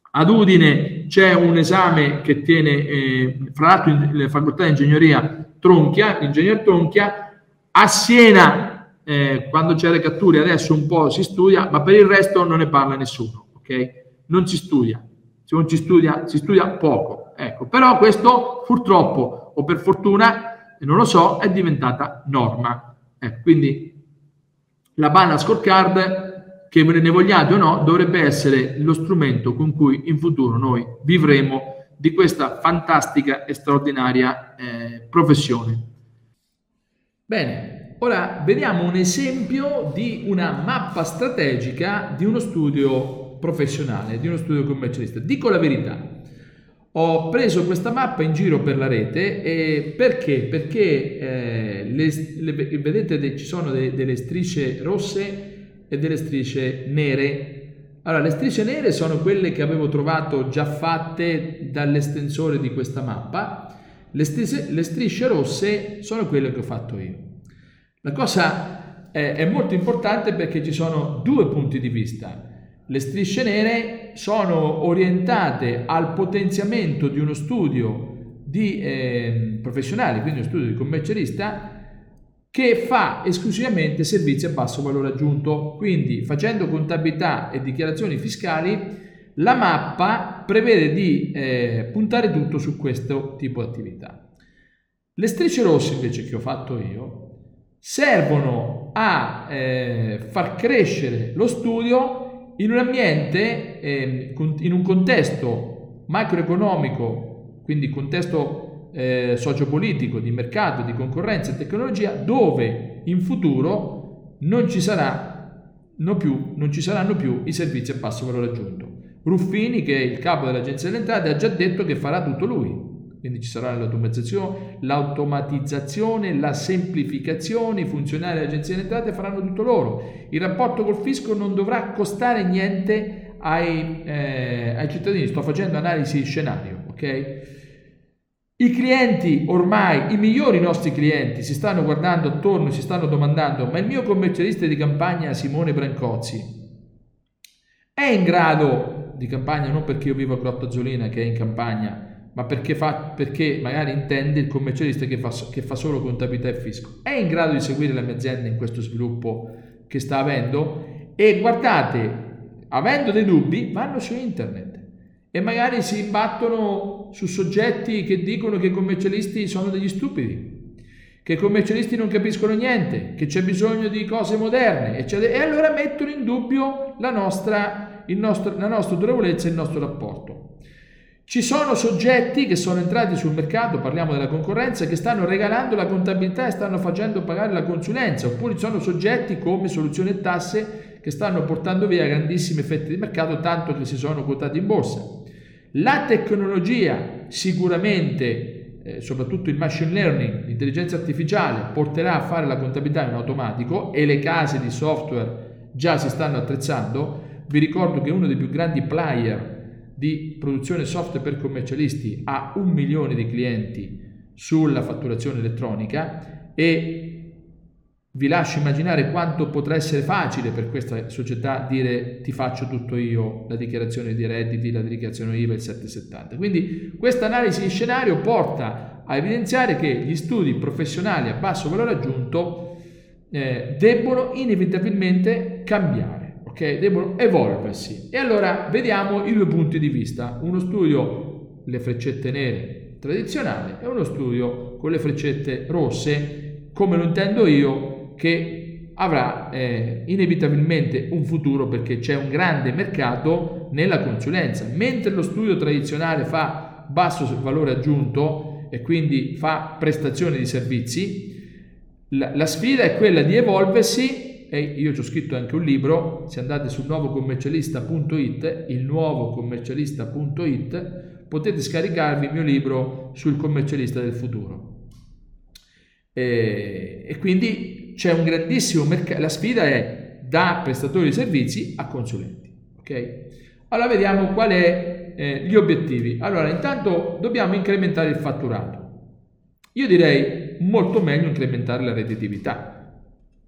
ad Udine c'è un esame che tiene, eh, fra l'altro, in, la facoltà di ingegneria Tronchia, l'ingegner Tronchia, a Siena eh, quando c'è le catture adesso un po' si studia, ma per il resto non ne parla nessuno, ok? Non si studia, se non si studia, si studia poco, ecco. Però questo purtroppo o per fortuna, non lo so, è diventata norma. Eh, quindi la banna scorecard, che ne vogliate o no, dovrebbe essere lo strumento con cui in futuro noi vivremo di questa fantastica e straordinaria eh, professione. Bene, Ora vediamo un esempio di una mappa strategica di uno studio professionale, di uno studio commercialista. Dico la verità, ho preso questa mappa in giro per la rete e perché? Perché eh, le, le, vedete ci sono de, delle strisce rosse e delle strisce nere. Allora, le strisce nere sono quelle che avevo trovato già fatte dall'estensore di questa mappa, le strisce, le strisce rosse sono quelle che ho fatto io. La cosa è, è molto importante perché ci sono due punti di vista. Le strisce nere sono orientate al potenziamento di uno studio di eh, professionale, quindi uno studio di commercialista, che fa esclusivamente servizi a basso valore aggiunto. Quindi facendo contabilità e dichiarazioni fiscali, la mappa prevede di eh, puntare tutto su questo tipo di attività. Le strisce rosse invece che ho fatto io servono a eh, far crescere lo studio in un ambiente, eh, in un contesto macroeconomico, quindi contesto eh, sociopolitico, di mercato, di concorrenza e tecnologia, dove in futuro non ci, sarà, no più, non ci saranno più i servizi a basso valore aggiunto. Ruffini, che è il capo dell'Agenzia delle Entrate, ha già detto che farà tutto lui quindi ci sarà l'automatizzazione, l'automatizzazione, la semplificazione, i funzionari dell'agenzia delle entrate faranno tutto loro. Il rapporto col fisco non dovrà costare niente ai, eh, ai cittadini, sto facendo analisi scenario, ok? I clienti ormai, i migliori nostri clienti, si stanno guardando attorno, si stanno domandando, ma il mio commercialista di campagna Simone Brancozzi è in grado di campagna non perché io vivo a Grotta Azzolina che è in campagna, ma perché, fa, perché magari intende il commercialista che fa, che fa solo contabilità e fisco. È in grado di seguire la mia azienda in questo sviluppo che sta avendo? E guardate, avendo dei dubbi, vanno su internet e magari si imbattono su soggetti che dicono che i commercialisti sono degli stupidi, che i commercialisti non capiscono niente, che c'è bisogno di cose moderne, eccetera. e allora mettono in dubbio la nostra, nostro, la nostra autorevolezza e il nostro rapporto. Ci sono soggetti che sono entrati sul mercato, parliamo della concorrenza, che stanno regalando la contabilità e stanno facendo pagare la consulenza, oppure ci sono soggetti come soluzioni e tasse che stanno portando via grandissime fette di mercato, tanto che si sono quotati in borsa. La tecnologia sicuramente, eh, soprattutto il machine learning, l'intelligenza artificiale, porterà a fare la contabilità in automatico e le case di software già si stanno attrezzando. Vi ricordo che uno dei più grandi player di produzione software per commercialisti ha un milione di clienti sulla fatturazione elettronica e vi lascio immaginare quanto potrà essere facile per questa società dire ti faccio tutto io, la dichiarazione di redditi, la dichiarazione IVA, il 770. Quindi questa analisi di scenario porta a evidenziare che gli studi professionali a basso valore aggiunto eh, debbono inevitabilmente cambiare ok? Devono evolversi. E allora vediamo i due punti di vista. Uno studio, le freccette nere tradizionali, e uno studio con le freccette rosse, come lo intendo io, che avrà eh, inevitabilmente un futuro perché c'è un grande mercato nella consulenza. Mentre lo studio tradizionale fa basso valore aggiunto e quindi fa prestazione di servizi, la, la sfida è quella di evolversi e io ci ho scritto anche un libro, se andate sul nuovocommercialista.it, il nuovocommercialista.it, potete scaricarvi il mio libro sul commercialista del futuro. E, e quindi c'è un grandissimo mercato, la sfida è da prestatori di servizi a consulenti. Ok? Allora vediamo quali sono eh, gli obiettivi. Allora, intanto dobbiamo incrementare il fatturato. Io direi molto meglio incrementare la redditività,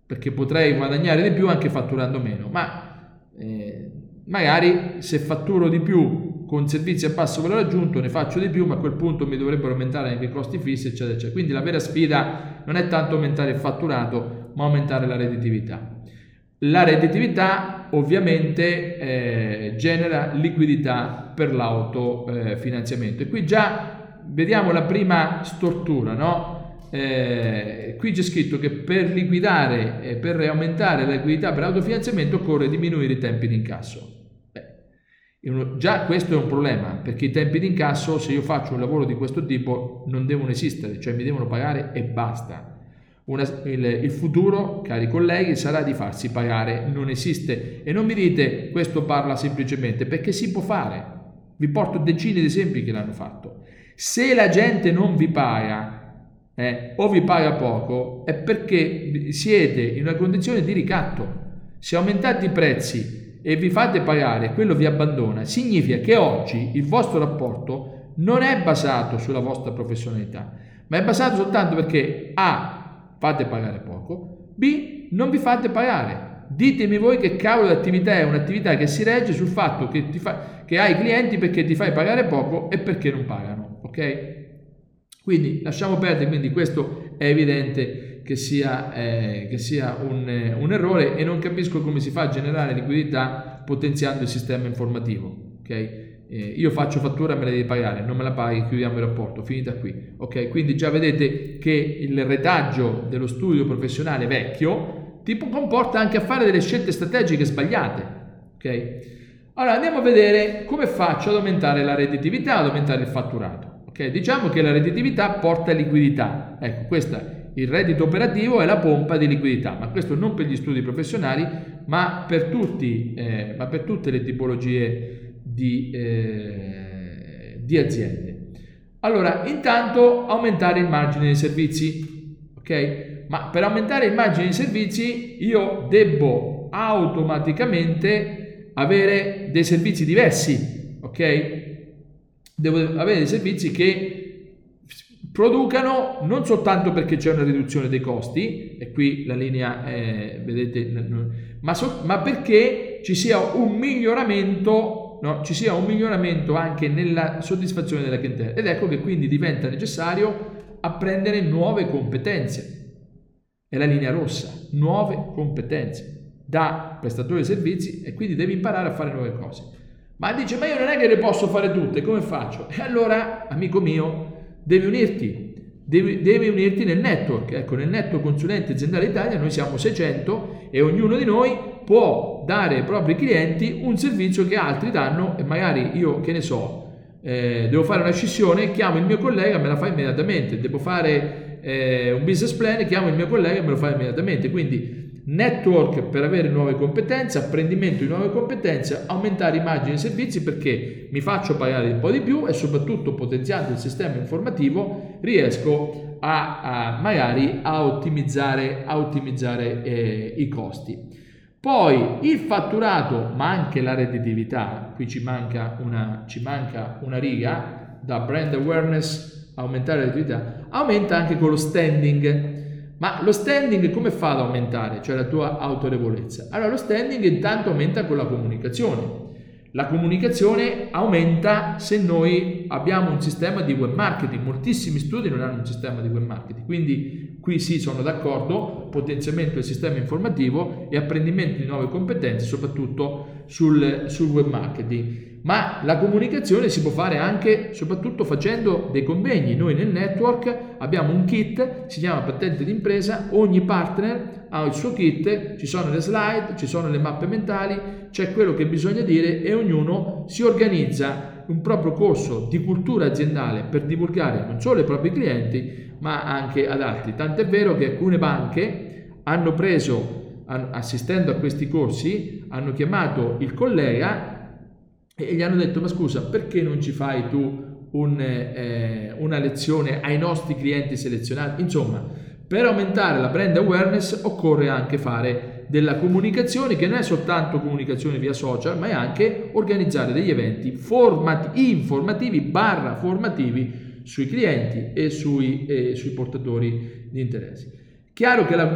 perché potrei guadagnare di più anche fatturando meno, ma eh, magari se fatturo di più con servizi a basso valore aggiunto ne faccio di più, ma a quel punto mi dovrebbero aumentare anche i costi fissi, eccetera, eccetera. Quindi la vera sfida non è tanto aumentare il fatturato, ma aumentare la redditività. La redditività ovviamente eh, genera liquidità per l'autofinanziamento. Eh, e qui già vediamo la prima stortura, no? Eh, qui c'è scritto che per liquidare e per aumentare la liquidità per autofinanziamento occorre diminuire i tempi di incasso. Già questo è un problema perché i tempi di incasso, se io faccio un lavoro di questo tipo, non devono esistere, cioè mi devono pagare e basta. Una, il, il, futuro, cari colleghi, sarà di farsi pagare, non esiste. E non mi dite questo parla semplicemente perché si può fare. Vi porto decine di esempi che l'hanno fatto. Se la gente non vi paga eh, o vi paga poco, è perché siete in una condizione di ricatto. Se aumentate i prezzi e vi fate pagare, quello vi abbandona, significa che oggi il vostro rapporto non è basato sulla vostra professionalità, ma è basato soltanto perché A fate pagare poco, B, non vi fate pagare. Ditemi voi che cavolo di attività è un'attività che si regge sul fatto che, fa, che hai clienti perché ti fai pagare poco e perché non pagano, ok? Quindi lasciamo perdere, quindi questo è evidente che sia, eh, che sia un, eh, un, errore e non capisco come si fa a generare liquidità potenziando il sistema informativo, ok? eh, io faccio fattura me la devi pagare, non me la paghi, chiudiamo il rapporto, finita qui. Ok, quindi già vedete che il retaggio dello studio professionale vecchio ti comporta anche a fare delle scelte strategiche sbagliate. Ok? Allora andiamo a vedere come faccio ad aumentare la redditività, ad aumentare il fatturato. Ok, diciamo che la redditività porta liquidità. Ecco, questa il reddito operativo è la pompa di liquidità, ma questo non per gli studi professionali, ma per, tutti, eh, ma per tutte le tipologie di, eh, di aziende. Allora, intanto aumentare il margine dei servizi, ok? Ma per aumentare il margine dei servizi io devo automaticamente avere dei servizi diversi, ok? Devo avere dei servizi che producano non soltanto perché c'è una riduzione dei costi, e qui la linea è, vedete, ma, so, ma perché ci sia un miglioramento no, ci sia un miglioramento anche nella soddisfazione della clientela ed ecco che quindi diventa necessario apprendere nuove competenze. È la linea rossa, nuove competenze da prestatore di servizi e quindi devi imparare a fare nuove cose. Ma dice, ma io non è che le posso fare tutte, come faccio? E allora, amico mio, devi unirti, devi, devi unirti nel network. Ecco, nel network consulente aziendale Italia noi siamo 600 e ognuno di noi può dare ai propri clienti un servizio che altri danno e magari io, che ne so, eh, devo fare una scissione, chiamo il mio collega, me la fa immediatamente, devo fare eh, un business plan, chiamo il mio collega e me lo fa immediatamente. Quindi network per avere nuove competenze, apprendimento di nuove competenze, aumentare i margini e servizi perché mi faccio pagare un po' di più e soprattutto potenziando il sistema informativo riesco a, a magari a ottimizzare, a ottimizzare eh, i costi. Poi il fatturato, ma anche la redditività, qui ci manca una, ci manca una riga, da brand awareness aumentare la redditività, aumenta anche con lo standing. Ma lo standing come fa ad aumentare? Cioè la tua autorevolezza. Allora lo standing intanto aumenta con la comunicazione. La comunicazione aumenta se noi abbiamo un sistema di web marketing. Moltissimi studi non hanno un sistema di web marketing, quindi Qui sì, sono d'accordo, potenziamento del sistema informativo e apprendimento di nuove competenze, soprattutto sul, sul web marketing. Ma la comunicazione si può fare anche, soprattutto facendo dei convegni. Noi nel network abbiamo un kit, si chiama patente d'impresa, ogni partner ha il suo kit, ci sono le slide, ci sono le mappe mentali, c'è quello che bisogna dire e ognuno si organizza un proprio corso di cultura aziendale per divulgare non solo ai propri clienti, ma anche ad altri. Tant'è vero che alcune banche hanno preso, assistendo a questi corsi, hanno chiamato il collega e gli hanno detto ma scusa perché non ci fai tu un, eh, una lezione ai nostri clienti selezionati? Insomma, per aumentare la brand awareness occorre anche fare della comunicazione che non è soltanto comunicazione via social, ma è anche organizzare degli eventi formati, informativi barra formativi sui clienti e sui, e sui portatori di interessi. Chiaro che la,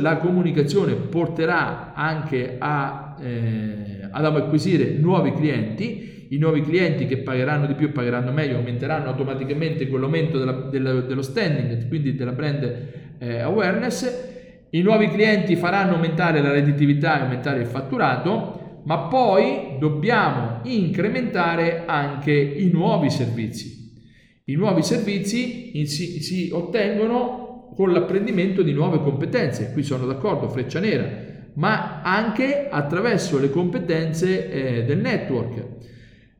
la comunicazione porterà anche a, eh, ad acquisire nuovi clienti, i nuovi clienti che pagheranno di più pagheranno meglio, aumenteranno automaticamente con l'aumento della, della, dello standing, quindi della brand eh, awareness. I nuovi clienti faranno aumentare la redditività e aumentare il fatturato, ma poi dobbiamo incrementare anche i nuovi servizi. I nuovi servizi si, si ottengono con l'apprendimento di nuove competenze. Qui sono d'accordo, freccia nera, ma anche attraverso le competenze eh, del network.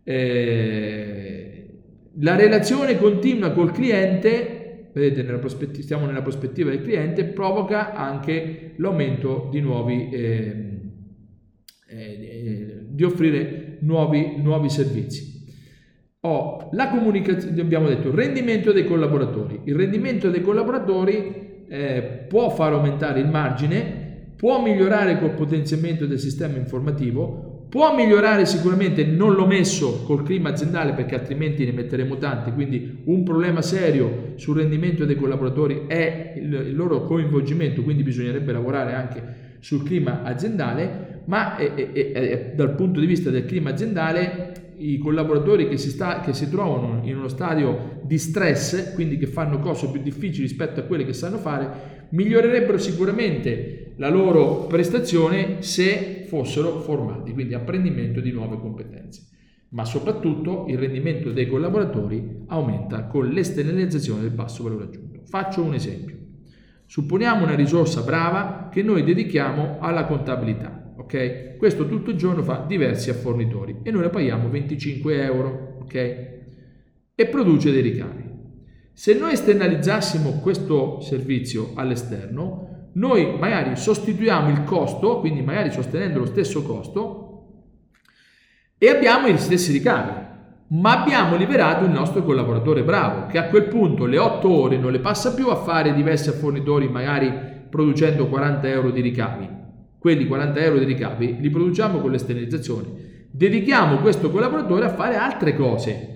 Eh, la relazione continua col cliente, vedete, nella stiamo nella prospettiva del cliente, provoca anche l'aumento di nuovi, eh, eh di offrire nuovi, nuovi servizi. Ho la comunicazione, abbiamo detto, rendimento dei collaboratori. Il rendimento dei collaboratori eh, può far aumentare il margine, può migliorare col potenziamento del sistema informativo, può migliorare sicuramente, non l'ho messo col clima aziendale perché altrimenti ne metteremo tanti, quindi un problema serio sul rendimento dei collaboratori è il, loro coinvolgimento, quindi bisognerebbe lavorare anche sul clima aziendale, ma è, è, è, dal punto di vista del clima aziendale i collaboratori che si, sta, che si, trovano in uno stadio di stress, quindi che fanno cose più difficili rispetto a quelle che sanno fare, migliorerebbero sicuramente la loro prestazione se fossero formati, quindi apprendimento di nuove competenze. Ma soprattutto il rendimento dei collaboratori aumenta con l'esternalizzazione del basso valore aggiunto. Faccio un esempio. Supponiamo una risorsa brava che noi dedichiamo alla contabilità ok? Questo tutto il giorno fa diversi a fornitori e noi la paghiamo 25 euro, ok? E produce dei ricavi. Se noi esternalizzassimo questo servizio all'esterno, noi magari sostituiamo il costo, quindi magari sostenendo lo stesso costo, e abbiamo gli stessi ricavi, ma abbiamo liberato il nostro collaboratore bravo, che a quel punto le 8 ore non le passa più a fare diversi fornitori, magari producendo 40 euro di ricavi, quelli 40 euro di ricavi li produciamo con l'esternalizzazione. Dedichiamo questo collaboratore a fare altre cose,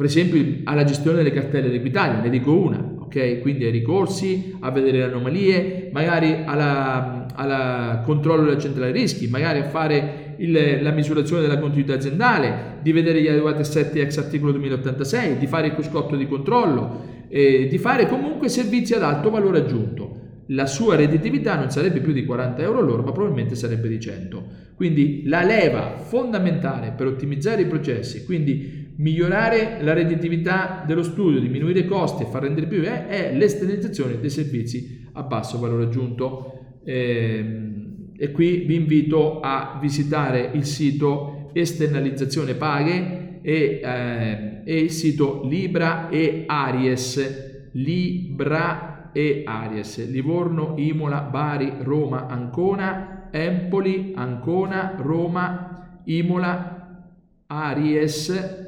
per esempio alla gestione delle cartelle di Equitalia, ne dico una, ok? Quindi ai ricorsi, a vedere le anomalie, magari al controllo della centrale rischi, magari a fare il, la misurazione della continuità aziendale, di vedere gli adeguati assetti ex articolo 2086, di fare il cruscotto di controllo, eh, di fare comunque servizi ad alto valore aggiunto la sua redditività non sarebbe più di 40 euro all'ora, ma probabilmente sarebbe di 100. Quindi la leva fondamentale per ottimizzare i processi, quindi migliorare la redditività dello studio, diminuire i costi e far rendere più, è, è l'esternalizzazione dei servizi a basso valore aggiunto. Eh, e qui vi invito a visitare il sito esternalizzazione paghe e, eh, e il sito Libra e Aries. Libra e Aries, Livorno, Imola, Bari, Roma, Ancona, Empoli, Ancona, Roma, Imola, Aries,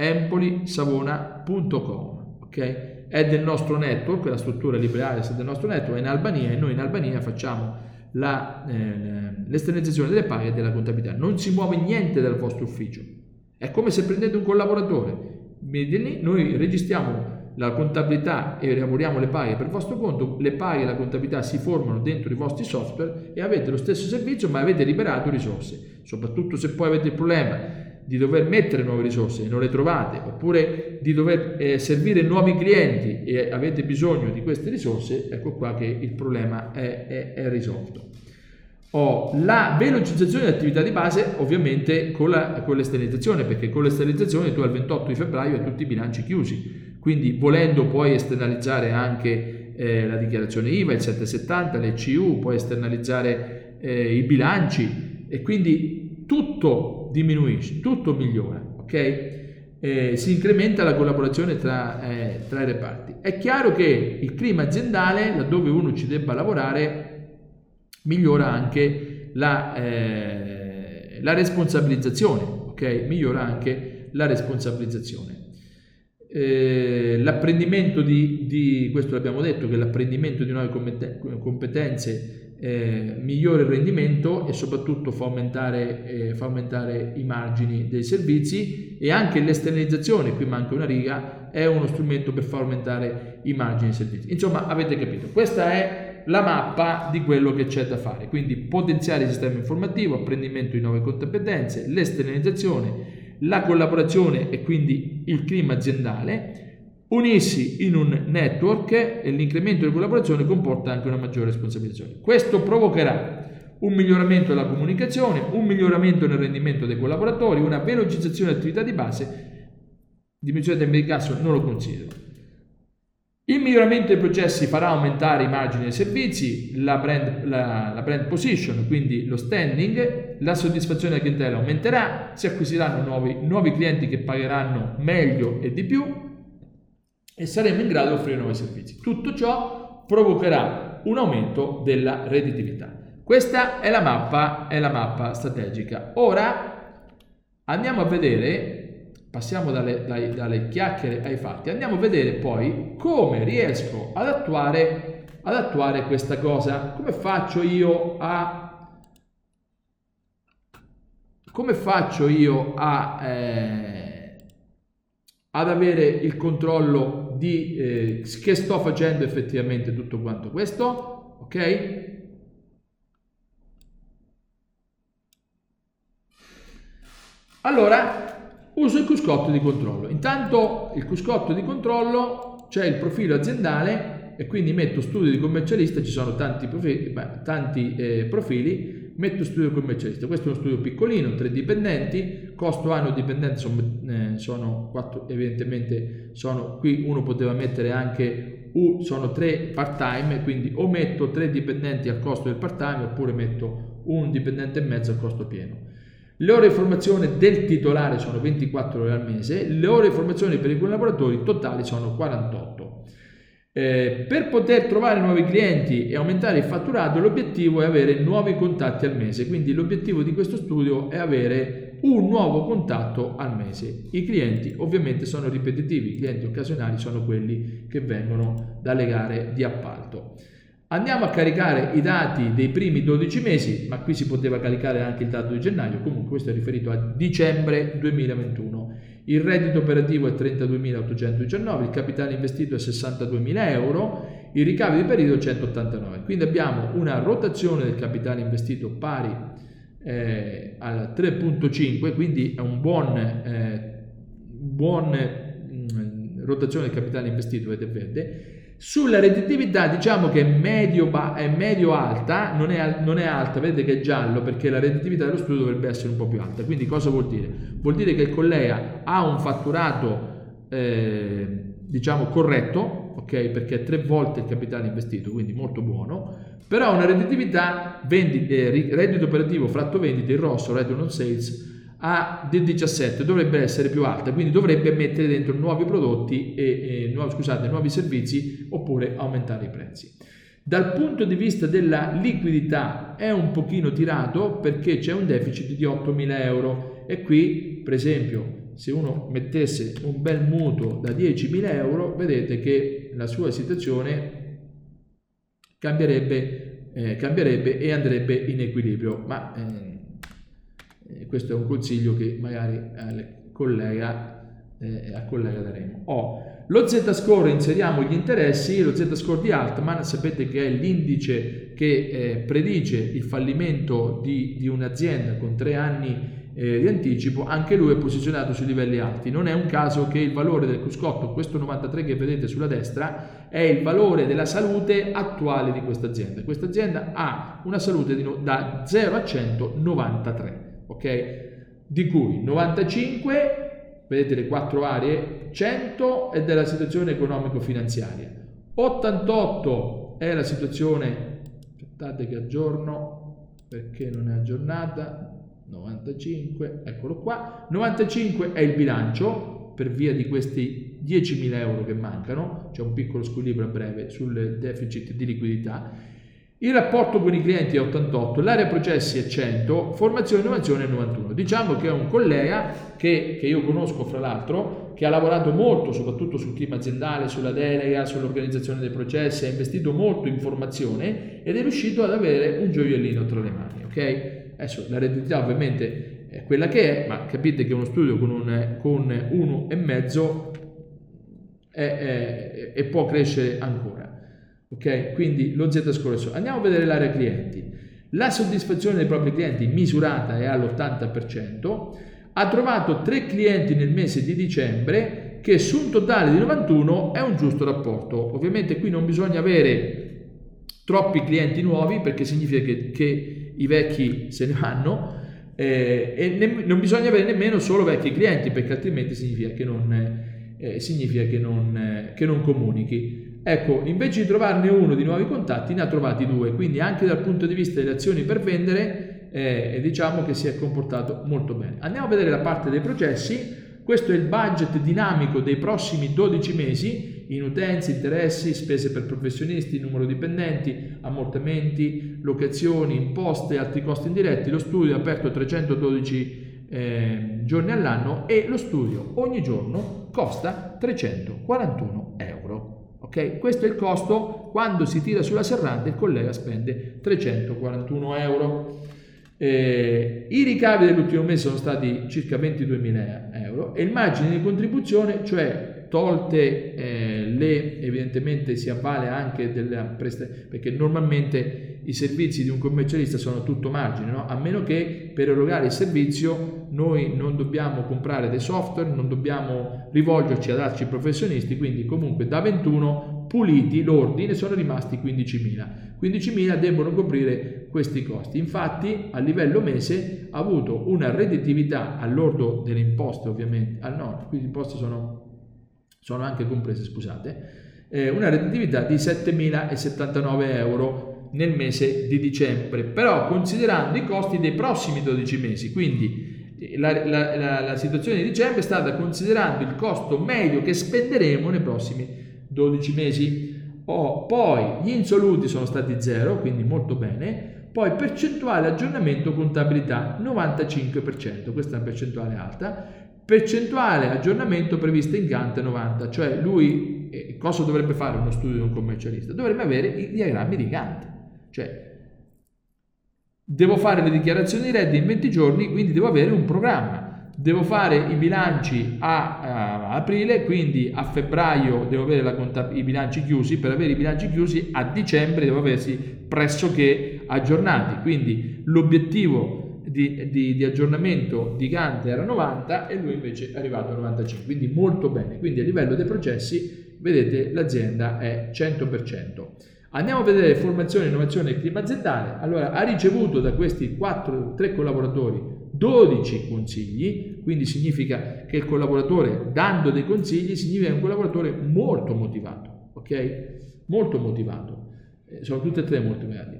Empoli, Savona.com. Ok? È del nostro network, la struttura Aries è del nostro network, è in Albania e noi in Albania facciamo la, eh, l'esternalizzazione delle paghe e della contabilità. Non si muove niente dal vostro ufficio. È come se prendete un collaboratore. Noi registriamo la contabilità e lavoriamo le paghe per il vostro conto, le paghe e la contabilità si formano dentro i vostri software e avete lo stesso servizio ma avete liberato risorse, soprattutto se poi avete il problema di dover mettere nuove risorse e non le trovate oppure di dover eh, servire nuovi clienti e avete bisogno di queste risorse, ecco qua che il problema è, è, è risolto. Ho la velocizzazione dell'attività di base ovviamente con, la, con l'esternalizzazione perché con l'esternalizzazione tu al 28 di febbraio hai tutti i bilanci chiusi quindi volendo puoi esternalizzare anche eh, la dichiarazione IVA, il 770, le CU, puoi esternalizzare eh, i bilanci e quindi tutto diminuisce, tutto migliora, ok? Eh, si incrementa la collaborazione tra, eh, tra, i reparti. È chiaro che il clima aziendale, laddove uno ci debba lavorare, migliora anche la, eh, la responsabilizzazione, ok? Migliora anche la responsabilizzazione. Eh, l'apprendimento di, di, questo l'abbiamo detto, che l'apprendimento di nuove competenze eh, migliore rendimento e soprattutto fa aumentare, eh, fa aumentare i margini dei servizi e anche l'esternalizzazione, qui manca una riga, è uno strumento per far aumentare i margini dei servizi. Insomma, avete capito, questa è la mappa di quello che c'è da fare, quindi potenziare il sistema informativo, apprendimento di nuove competenze, l'esternalizzazione, la collaborazione e quindi il clima aziendale, unirsi in un network e l'incremento di collaborazione comporta anche una maggiore responsabilizzazione. Questo provocherà un miglioramento della comunicazione, un miglioramento nel rendimento dei collaboratori, una velocizzazione dell'attività di base, diminuzione del cassa non lo considero. Il miglioramento dei processi farà aumentare i margini dei servizi, la brand, la, la brand position, quindi lo standing, la soddisfazione della clientela aumenterà, si acquisiranno nuovi, nuovi clienti che pagheranno meglio e di più e saremo in grado di offrire nuovi servizi. Tutto ciò provocherà un aumento della redditività. Questa è la mappa, è la mappa strategica. Ora andiamo a vedere, passiamo dalle, dalle, dalle chiacchiere ai fatti, andiamo a vedere poi come riesco ad attuare, ad attuare questa cosa. Come faccio io a come faccio io a, eh, ad avere il controllo di eh, che sto facendo effettivamente tutto quanto questo, ok? Allora, uso il cuscotto di controllo. Intanto il cuscotto di controllo c'è il profilo aziendale e quindi metto studio di commercialista, ci sono tanti profili, beh, tanti, eh, profili metto studio commercialista, questo è uno studio piccolino, tre dipendenti, costo anno dipendente sono, eh, sono quattro, evidentemente sono, qui uno poteva mettere anche, uh, sono tre part time, quindi o metto tre dipendenti al costo del part time oppure metto un dipendente e mezzo al costo pieno. Le ore di formazione del titolare sono 24 ore al mese, le ore di formazione per i collaboratori totali sono 48. Eh, per poter trovare nuovi clienti e aumentare il fatturato, l'obiettivo è avere nuovi contatti al mese. Quindi l'obiettivo di questo studio è avere un nuovo contatto al mese. I clienti ovviamente sono ripetitivi, i clienti occasionali sono quelli che vengono dalle gare di appalto. Andiamo a caricare i dati dei primi 12 mesi, ma qui si poteva caricare anche il dato di gennaio, comunque questo è riferito a dicembre 2021. Il reddito operativo è 32.819, il capitale investito è 62.000 euro, i ricavi di periodo 189. Quindi abbiamo una rotazione del capitale investito pari eh, al 3.5, quindi è un buon, eh, buon mh, mm, rotazione del capitale investito, vedete verde sulla redditività diciamo che è medio, è medio alta, non è, non è, alta, vedete che è giallo perché la redditività dello studio dovrebbe essere un po' più alta. Quindi cosa vuol dire? Vuol dire che il collega ha un fatturato eh, diciamo corretto, ok? Perché è tre volte il capitale investito, quindi molto buono, però una redditività vendita, eh, reddito operativo fratto vendite, il rosso, reddito non sales, a del 17 dovrebbe essere più alta, quindi dovrebbe mettere dentro nuovi prodotti e, e nuovi, scusate, nuovi servizi oppure aumentare i prezzi. Dal punto di vista della liquidità è un pochino tirato perché c'è un deficit di 8.000 euro e qui per esempio se uno mettesse un bel mutuo da 10.000 euro vedete che la sua situazione cambierebbe, eh, cambierebbe e andrebbe in equilibrio ma eh, eh, questo è un consiglio che magari al collega, eh, al collega daremo. Oh, lo Z-score inseriamo gli interessi, lo Z-score di Altman sapete che è l'indice che eh, predice il fallimento di, di un'azienda con tre anni eh, di anticipo, anche lui è posizionato sui livelli alti. Non è un caso che il valore del cruscotto, questo 93 che vedete sulla destra, è il valore della salute attuale di questa azienda. Questa azienda ha una salute no, da 0 a 193 ok? Di cui 95, vedete le quattro aree, 100 è della situazione economico-finanziaria, 88 è la situazione, aspettate che aggiorno perché non è aggiornata, 95, eccolo qua, 95 è il bilancio per via di questi 10.000 euro che mancano, c'è un piccolo squilibrio a breve sul deficit di liquidità Il rapporto con i clienti è 88, l'area processi è 100, formazione e innovazione è 91. Diciamo che è un collega che, che, io conosco fra l'altro, che ha lavorato molto soprattutto sul clima aziendale, sulla delega, sull'organizzazione dei processi, ha investito molto in formazione ed è riuscito ad avere un gioiellino tra le mani. Ok? Adesso la redditività ovviamente è quella che è, ma capite che uno studio con, un, con uno e mezzo è, è, e può crescere ancora. Ok? Quindi lo Z score Andiamo a vedere l'area clienti. La soddisfazione dei propri clienti misurata è all'80%. Ha trovato 3 clienti nel mese di dicembre che su un totale di 91 è un giusto rapporto. Ovviamente qui non bisogna avere troppi clienti nuovi perché significa che, che i vecchi se ne vanno eh, e ne, non bisogna avere nemmeno solo vecchi clienti perché altrimenti significa che non, eh, significa che non, eh, che non comunichi. Ecco, invece di trovarne uno di nuovi contatti, ne ha trovati due, quindi anche dal punto di vista delle azioni per vendere, eh, diciamo che si è comportato molto bene. Andiamo a vedere la parte dei processi. Questo è il budget dinamico dei prossimi 12 mesi in utenze, interessi, spese per professionisti, numero di dipendenti, ammortamenti, locazioni, imposte, altri costi indiretti. Lo studio è aperto 312 eh, giorni all'anno e lo studio ogni giorno costa 341 euro. Ok, questo è il costo quando si tira sulla serranda il collega spende 341 euro. Eh, I ricavi dell'ultimo mese sono stati circa 22.000 euro e il margine di contribuzione, cioè tolte eh, le, evidentemente si avvale anche della prestazione, perché normalmente i servizi di un commercialista sono tutto margine, no? a meno che per erogare il servizio noi non dobbiamo comprare dei software, non dobbiamo rivolgerci ad altri professionisti, quindi comunque da 21 puliti lordi ne sono rimasti 15.000. 15.000 debbono coprire questi costi. Infatti a livello mese ha avuto una redditività all'ordo delle imposte ovviamente, ah no, qui le imposte sono, sono anche comprese, scusate, eh, una redditività di 7.079 euro nel mese di dicembre, però considerando i costi dei prossimi 12 mesi, quindi la, la, la, la situazione di dicembre è stata considerando il costo medio che spenderemo nei prossimi 12 mesi. Oh, poi gli insoluti sono stati 0, quindi molto bene. Poi percentuale aggiornamento contabilità 95%, questa è una percentuale alta. Percentuale aggiornamento prevista in Gantt 90, cioè lui eh, cosa dovrebbe fare uno studio di un commercialista? Dovrebbe avere i diagrammi di Gantt, cioè devo fare le dichiarazioni di reddito in 20 giorni, quindi devo avere un programma. Devo fare i bilanci a, a, aprile, quindi a febbraio devo avere contab- i bilanci chiusi, per avere i bilanci chiusi a dicembre devo aversi pressoché aggiornati, quindi l'obiettivo di, di, di aggiornamento di Gantt era 90 e lui invece è arrivato a 95, quindi molto bene, quindi a livello dei processi vedete l'azienda è 100%. Andiamo a vedere formazione, innovazione e clima aziendale. Allora, ha ricevuto da questi 4, 3 collaboratori 12 consigli, quindi significa che il collaboratore dando dei consigli significa che è un collaboratore molto motivato, ok? Molto motivato, eh, sono tutte e tre molto motivati.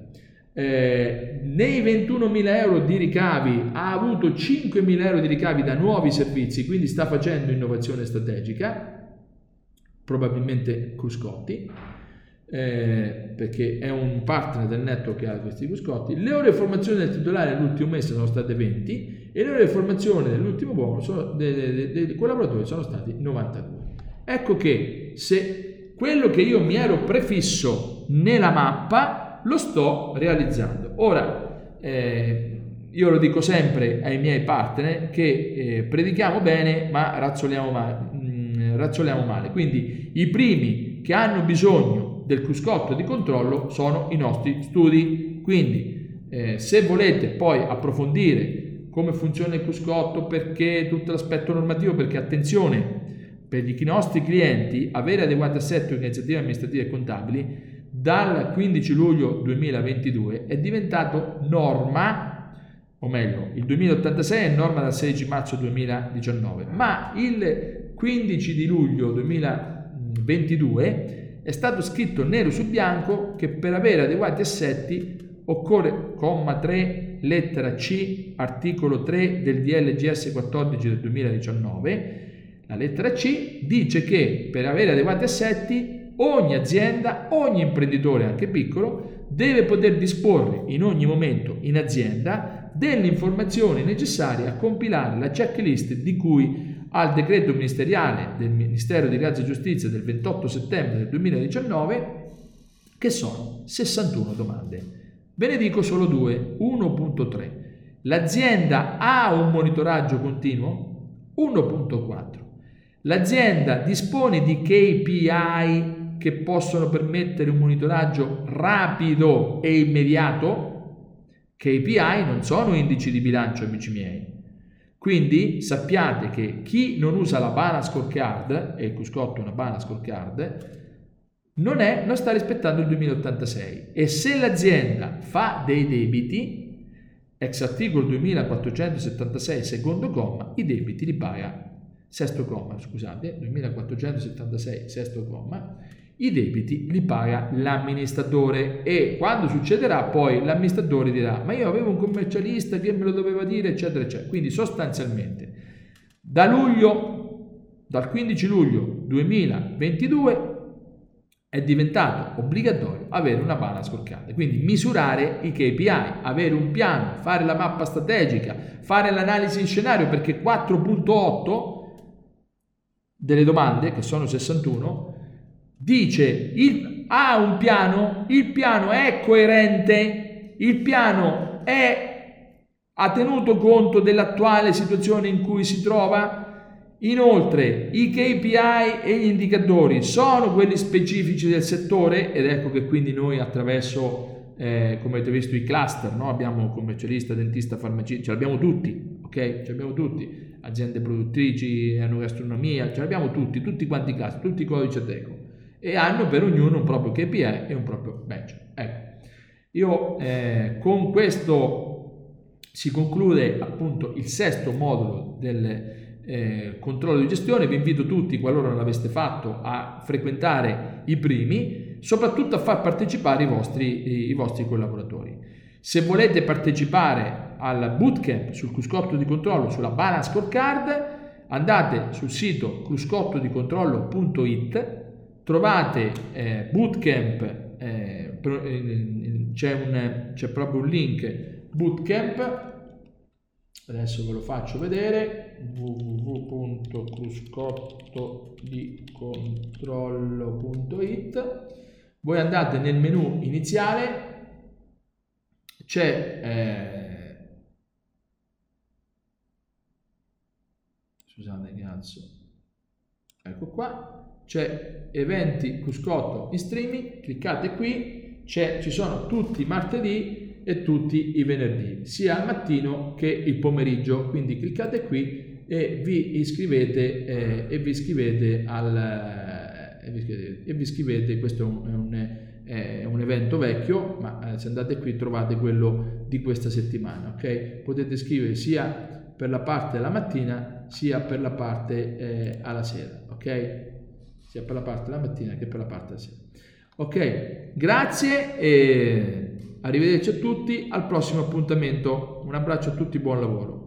Eh, nei 21.000 euro di ricavi ha avuto 5.000 euro di ricavi da nuovi servizi, quindi sta facendo innovazione strategica, probabilmente Cruscotti eh, perché è un partner del network che ha questi biscotti. Le ore di formazione del titolare nell'ultimo mese sono state 20 e le ore di formazione dell'ultimo buono dei, dei, dei collaboratori sono stati 92. Ecco che se quello che io mi ero prefisso nella mappa lo sto realizzando. Ora, eh, io lo dico sempre ai miei partner che eh, predichiamo bene ma razzoliamo male, mh, mm, razzoliamo male. Quindi i primi che hanno bisogno del cruscotto di controllo sono i nostri studi. Quindi eh, se volete poi approfondire come funziona il cruscotto, perché tutto l'aspetto normativo, perché attenzione, per i nostri clienti avere adeguati assetti organizzativi, amministrativi e contabili dal 15 luglio 2022 è diventato norma, o meglio, il 2086 è norma dal 16 marzo 2019, ma il 15 di luglio 2022 è stato scritto nero su bianco che per avere adeguati assetti occorre, comma 3, lettera C, articolo 3 del DLGS 14 del 2019, la lettera C dice che per avere adeguati assetti ogni azienda, ogni imprenditore anche piccolo, deve poter disporre in ogni momento in azienda delle informazioni necessarie a compilare la checklist di cui al decreto ministeriale del Ministero di Grazia e Giustizia del 28 settembre del 2019, che sono 61 domande. Ve ne dico solo due. 1.3. L'azienda ha un monitoraggio continuo? 1.4. L'azienda dispone di KPI che possono permettere un monitoraggio rapido e immediato? KPI non sono indici di bilancio, amici miei. Quindi sappiate che chi non usa la Bana Scorecard, e il Cuscotto è una Bana Scorecard, non, è, non sta rispettando il 2086 e se l'azienda fa dei debiti, ex articolo 2476 secondo comma, i debiti li paga, sesto comma, scusate, 2476 sesto comma, i debiti li paga l'amministratore e quando succederà poi l'amministratore dirà ma io avevo un commercialista che me lo doveva dire eccetera eccetera. Quindi sostanzialmente da luglio dal 15 luglio 2022 è diventato obbligatorio avere una bala scorcante quindi misurare i KPI avere un piano fare la mappa strategica fare l'analisi in scenario perché 4.8 delle domande che sono 61 dice il, ha un piano, il piano è coerente, il piano è, ha tenuto conto dell'attuale situazione in cui si trova. Inoltre i KPI e gli indicatori sono quelli specifici del settore ed ecco che quindi noi attraverso, eh, come avete visto, i cluster, no? abbiamo commercialista, dentista, farmacista, ce l'abbiamo tutti, ok? Ce l'abbiamo tutti, aziende produttrici, enogastronomia, ce l'abbiamo tutti, tutti quanti i cluster, tutti i codici ateco e hanno per ognuno un proprio KPI e un proprio badge. Ecco, io eh, con questo si conclude appunto il sesto modulo del eh, controllo di gestione. Vi invito tutti, qualora non l'aveste fatto, a frequentare i primi, soprattutto a far partecipare i vostri, i vostri collaboratori. Se volete partecipare al bootcamp sul cruscotto di controllo sulla balance scorecard, andate sul sito cruscottodicontrollo.it trovate eh, bootcamp, eh, c'è, un, c'è proprio un link bootcamp, adesso ve lo faccio vedere, www.cruscottodicontrollo.it, voi andate nel menu iniziale, c'è... Eh, scusate che alzo, ecco qua, c'è eventi Cuscotto in streaming, cliccate qui, ci sono tutti i martedì e tutti i venerdì, sia al mattino che il pomeriggio, quindi cliccate qui e vi iscrivete, eh, e vi iscrivete al... Eh, e, vi iscrivete, e vi iscrivete, questo è un, è un, è un evento vecchio, ma eh, se andate qui trovate quello di questa settimana, ok? Potete iscrivervi sia per la parte della mattina sia per la parte eh, alla sera, ok? Sia per la parte della mattina che per la parte della sera. Ok, grazie e arrivederci a tutti al prossimo appuntamento. Un abbraccio a tutti, buon lavoro.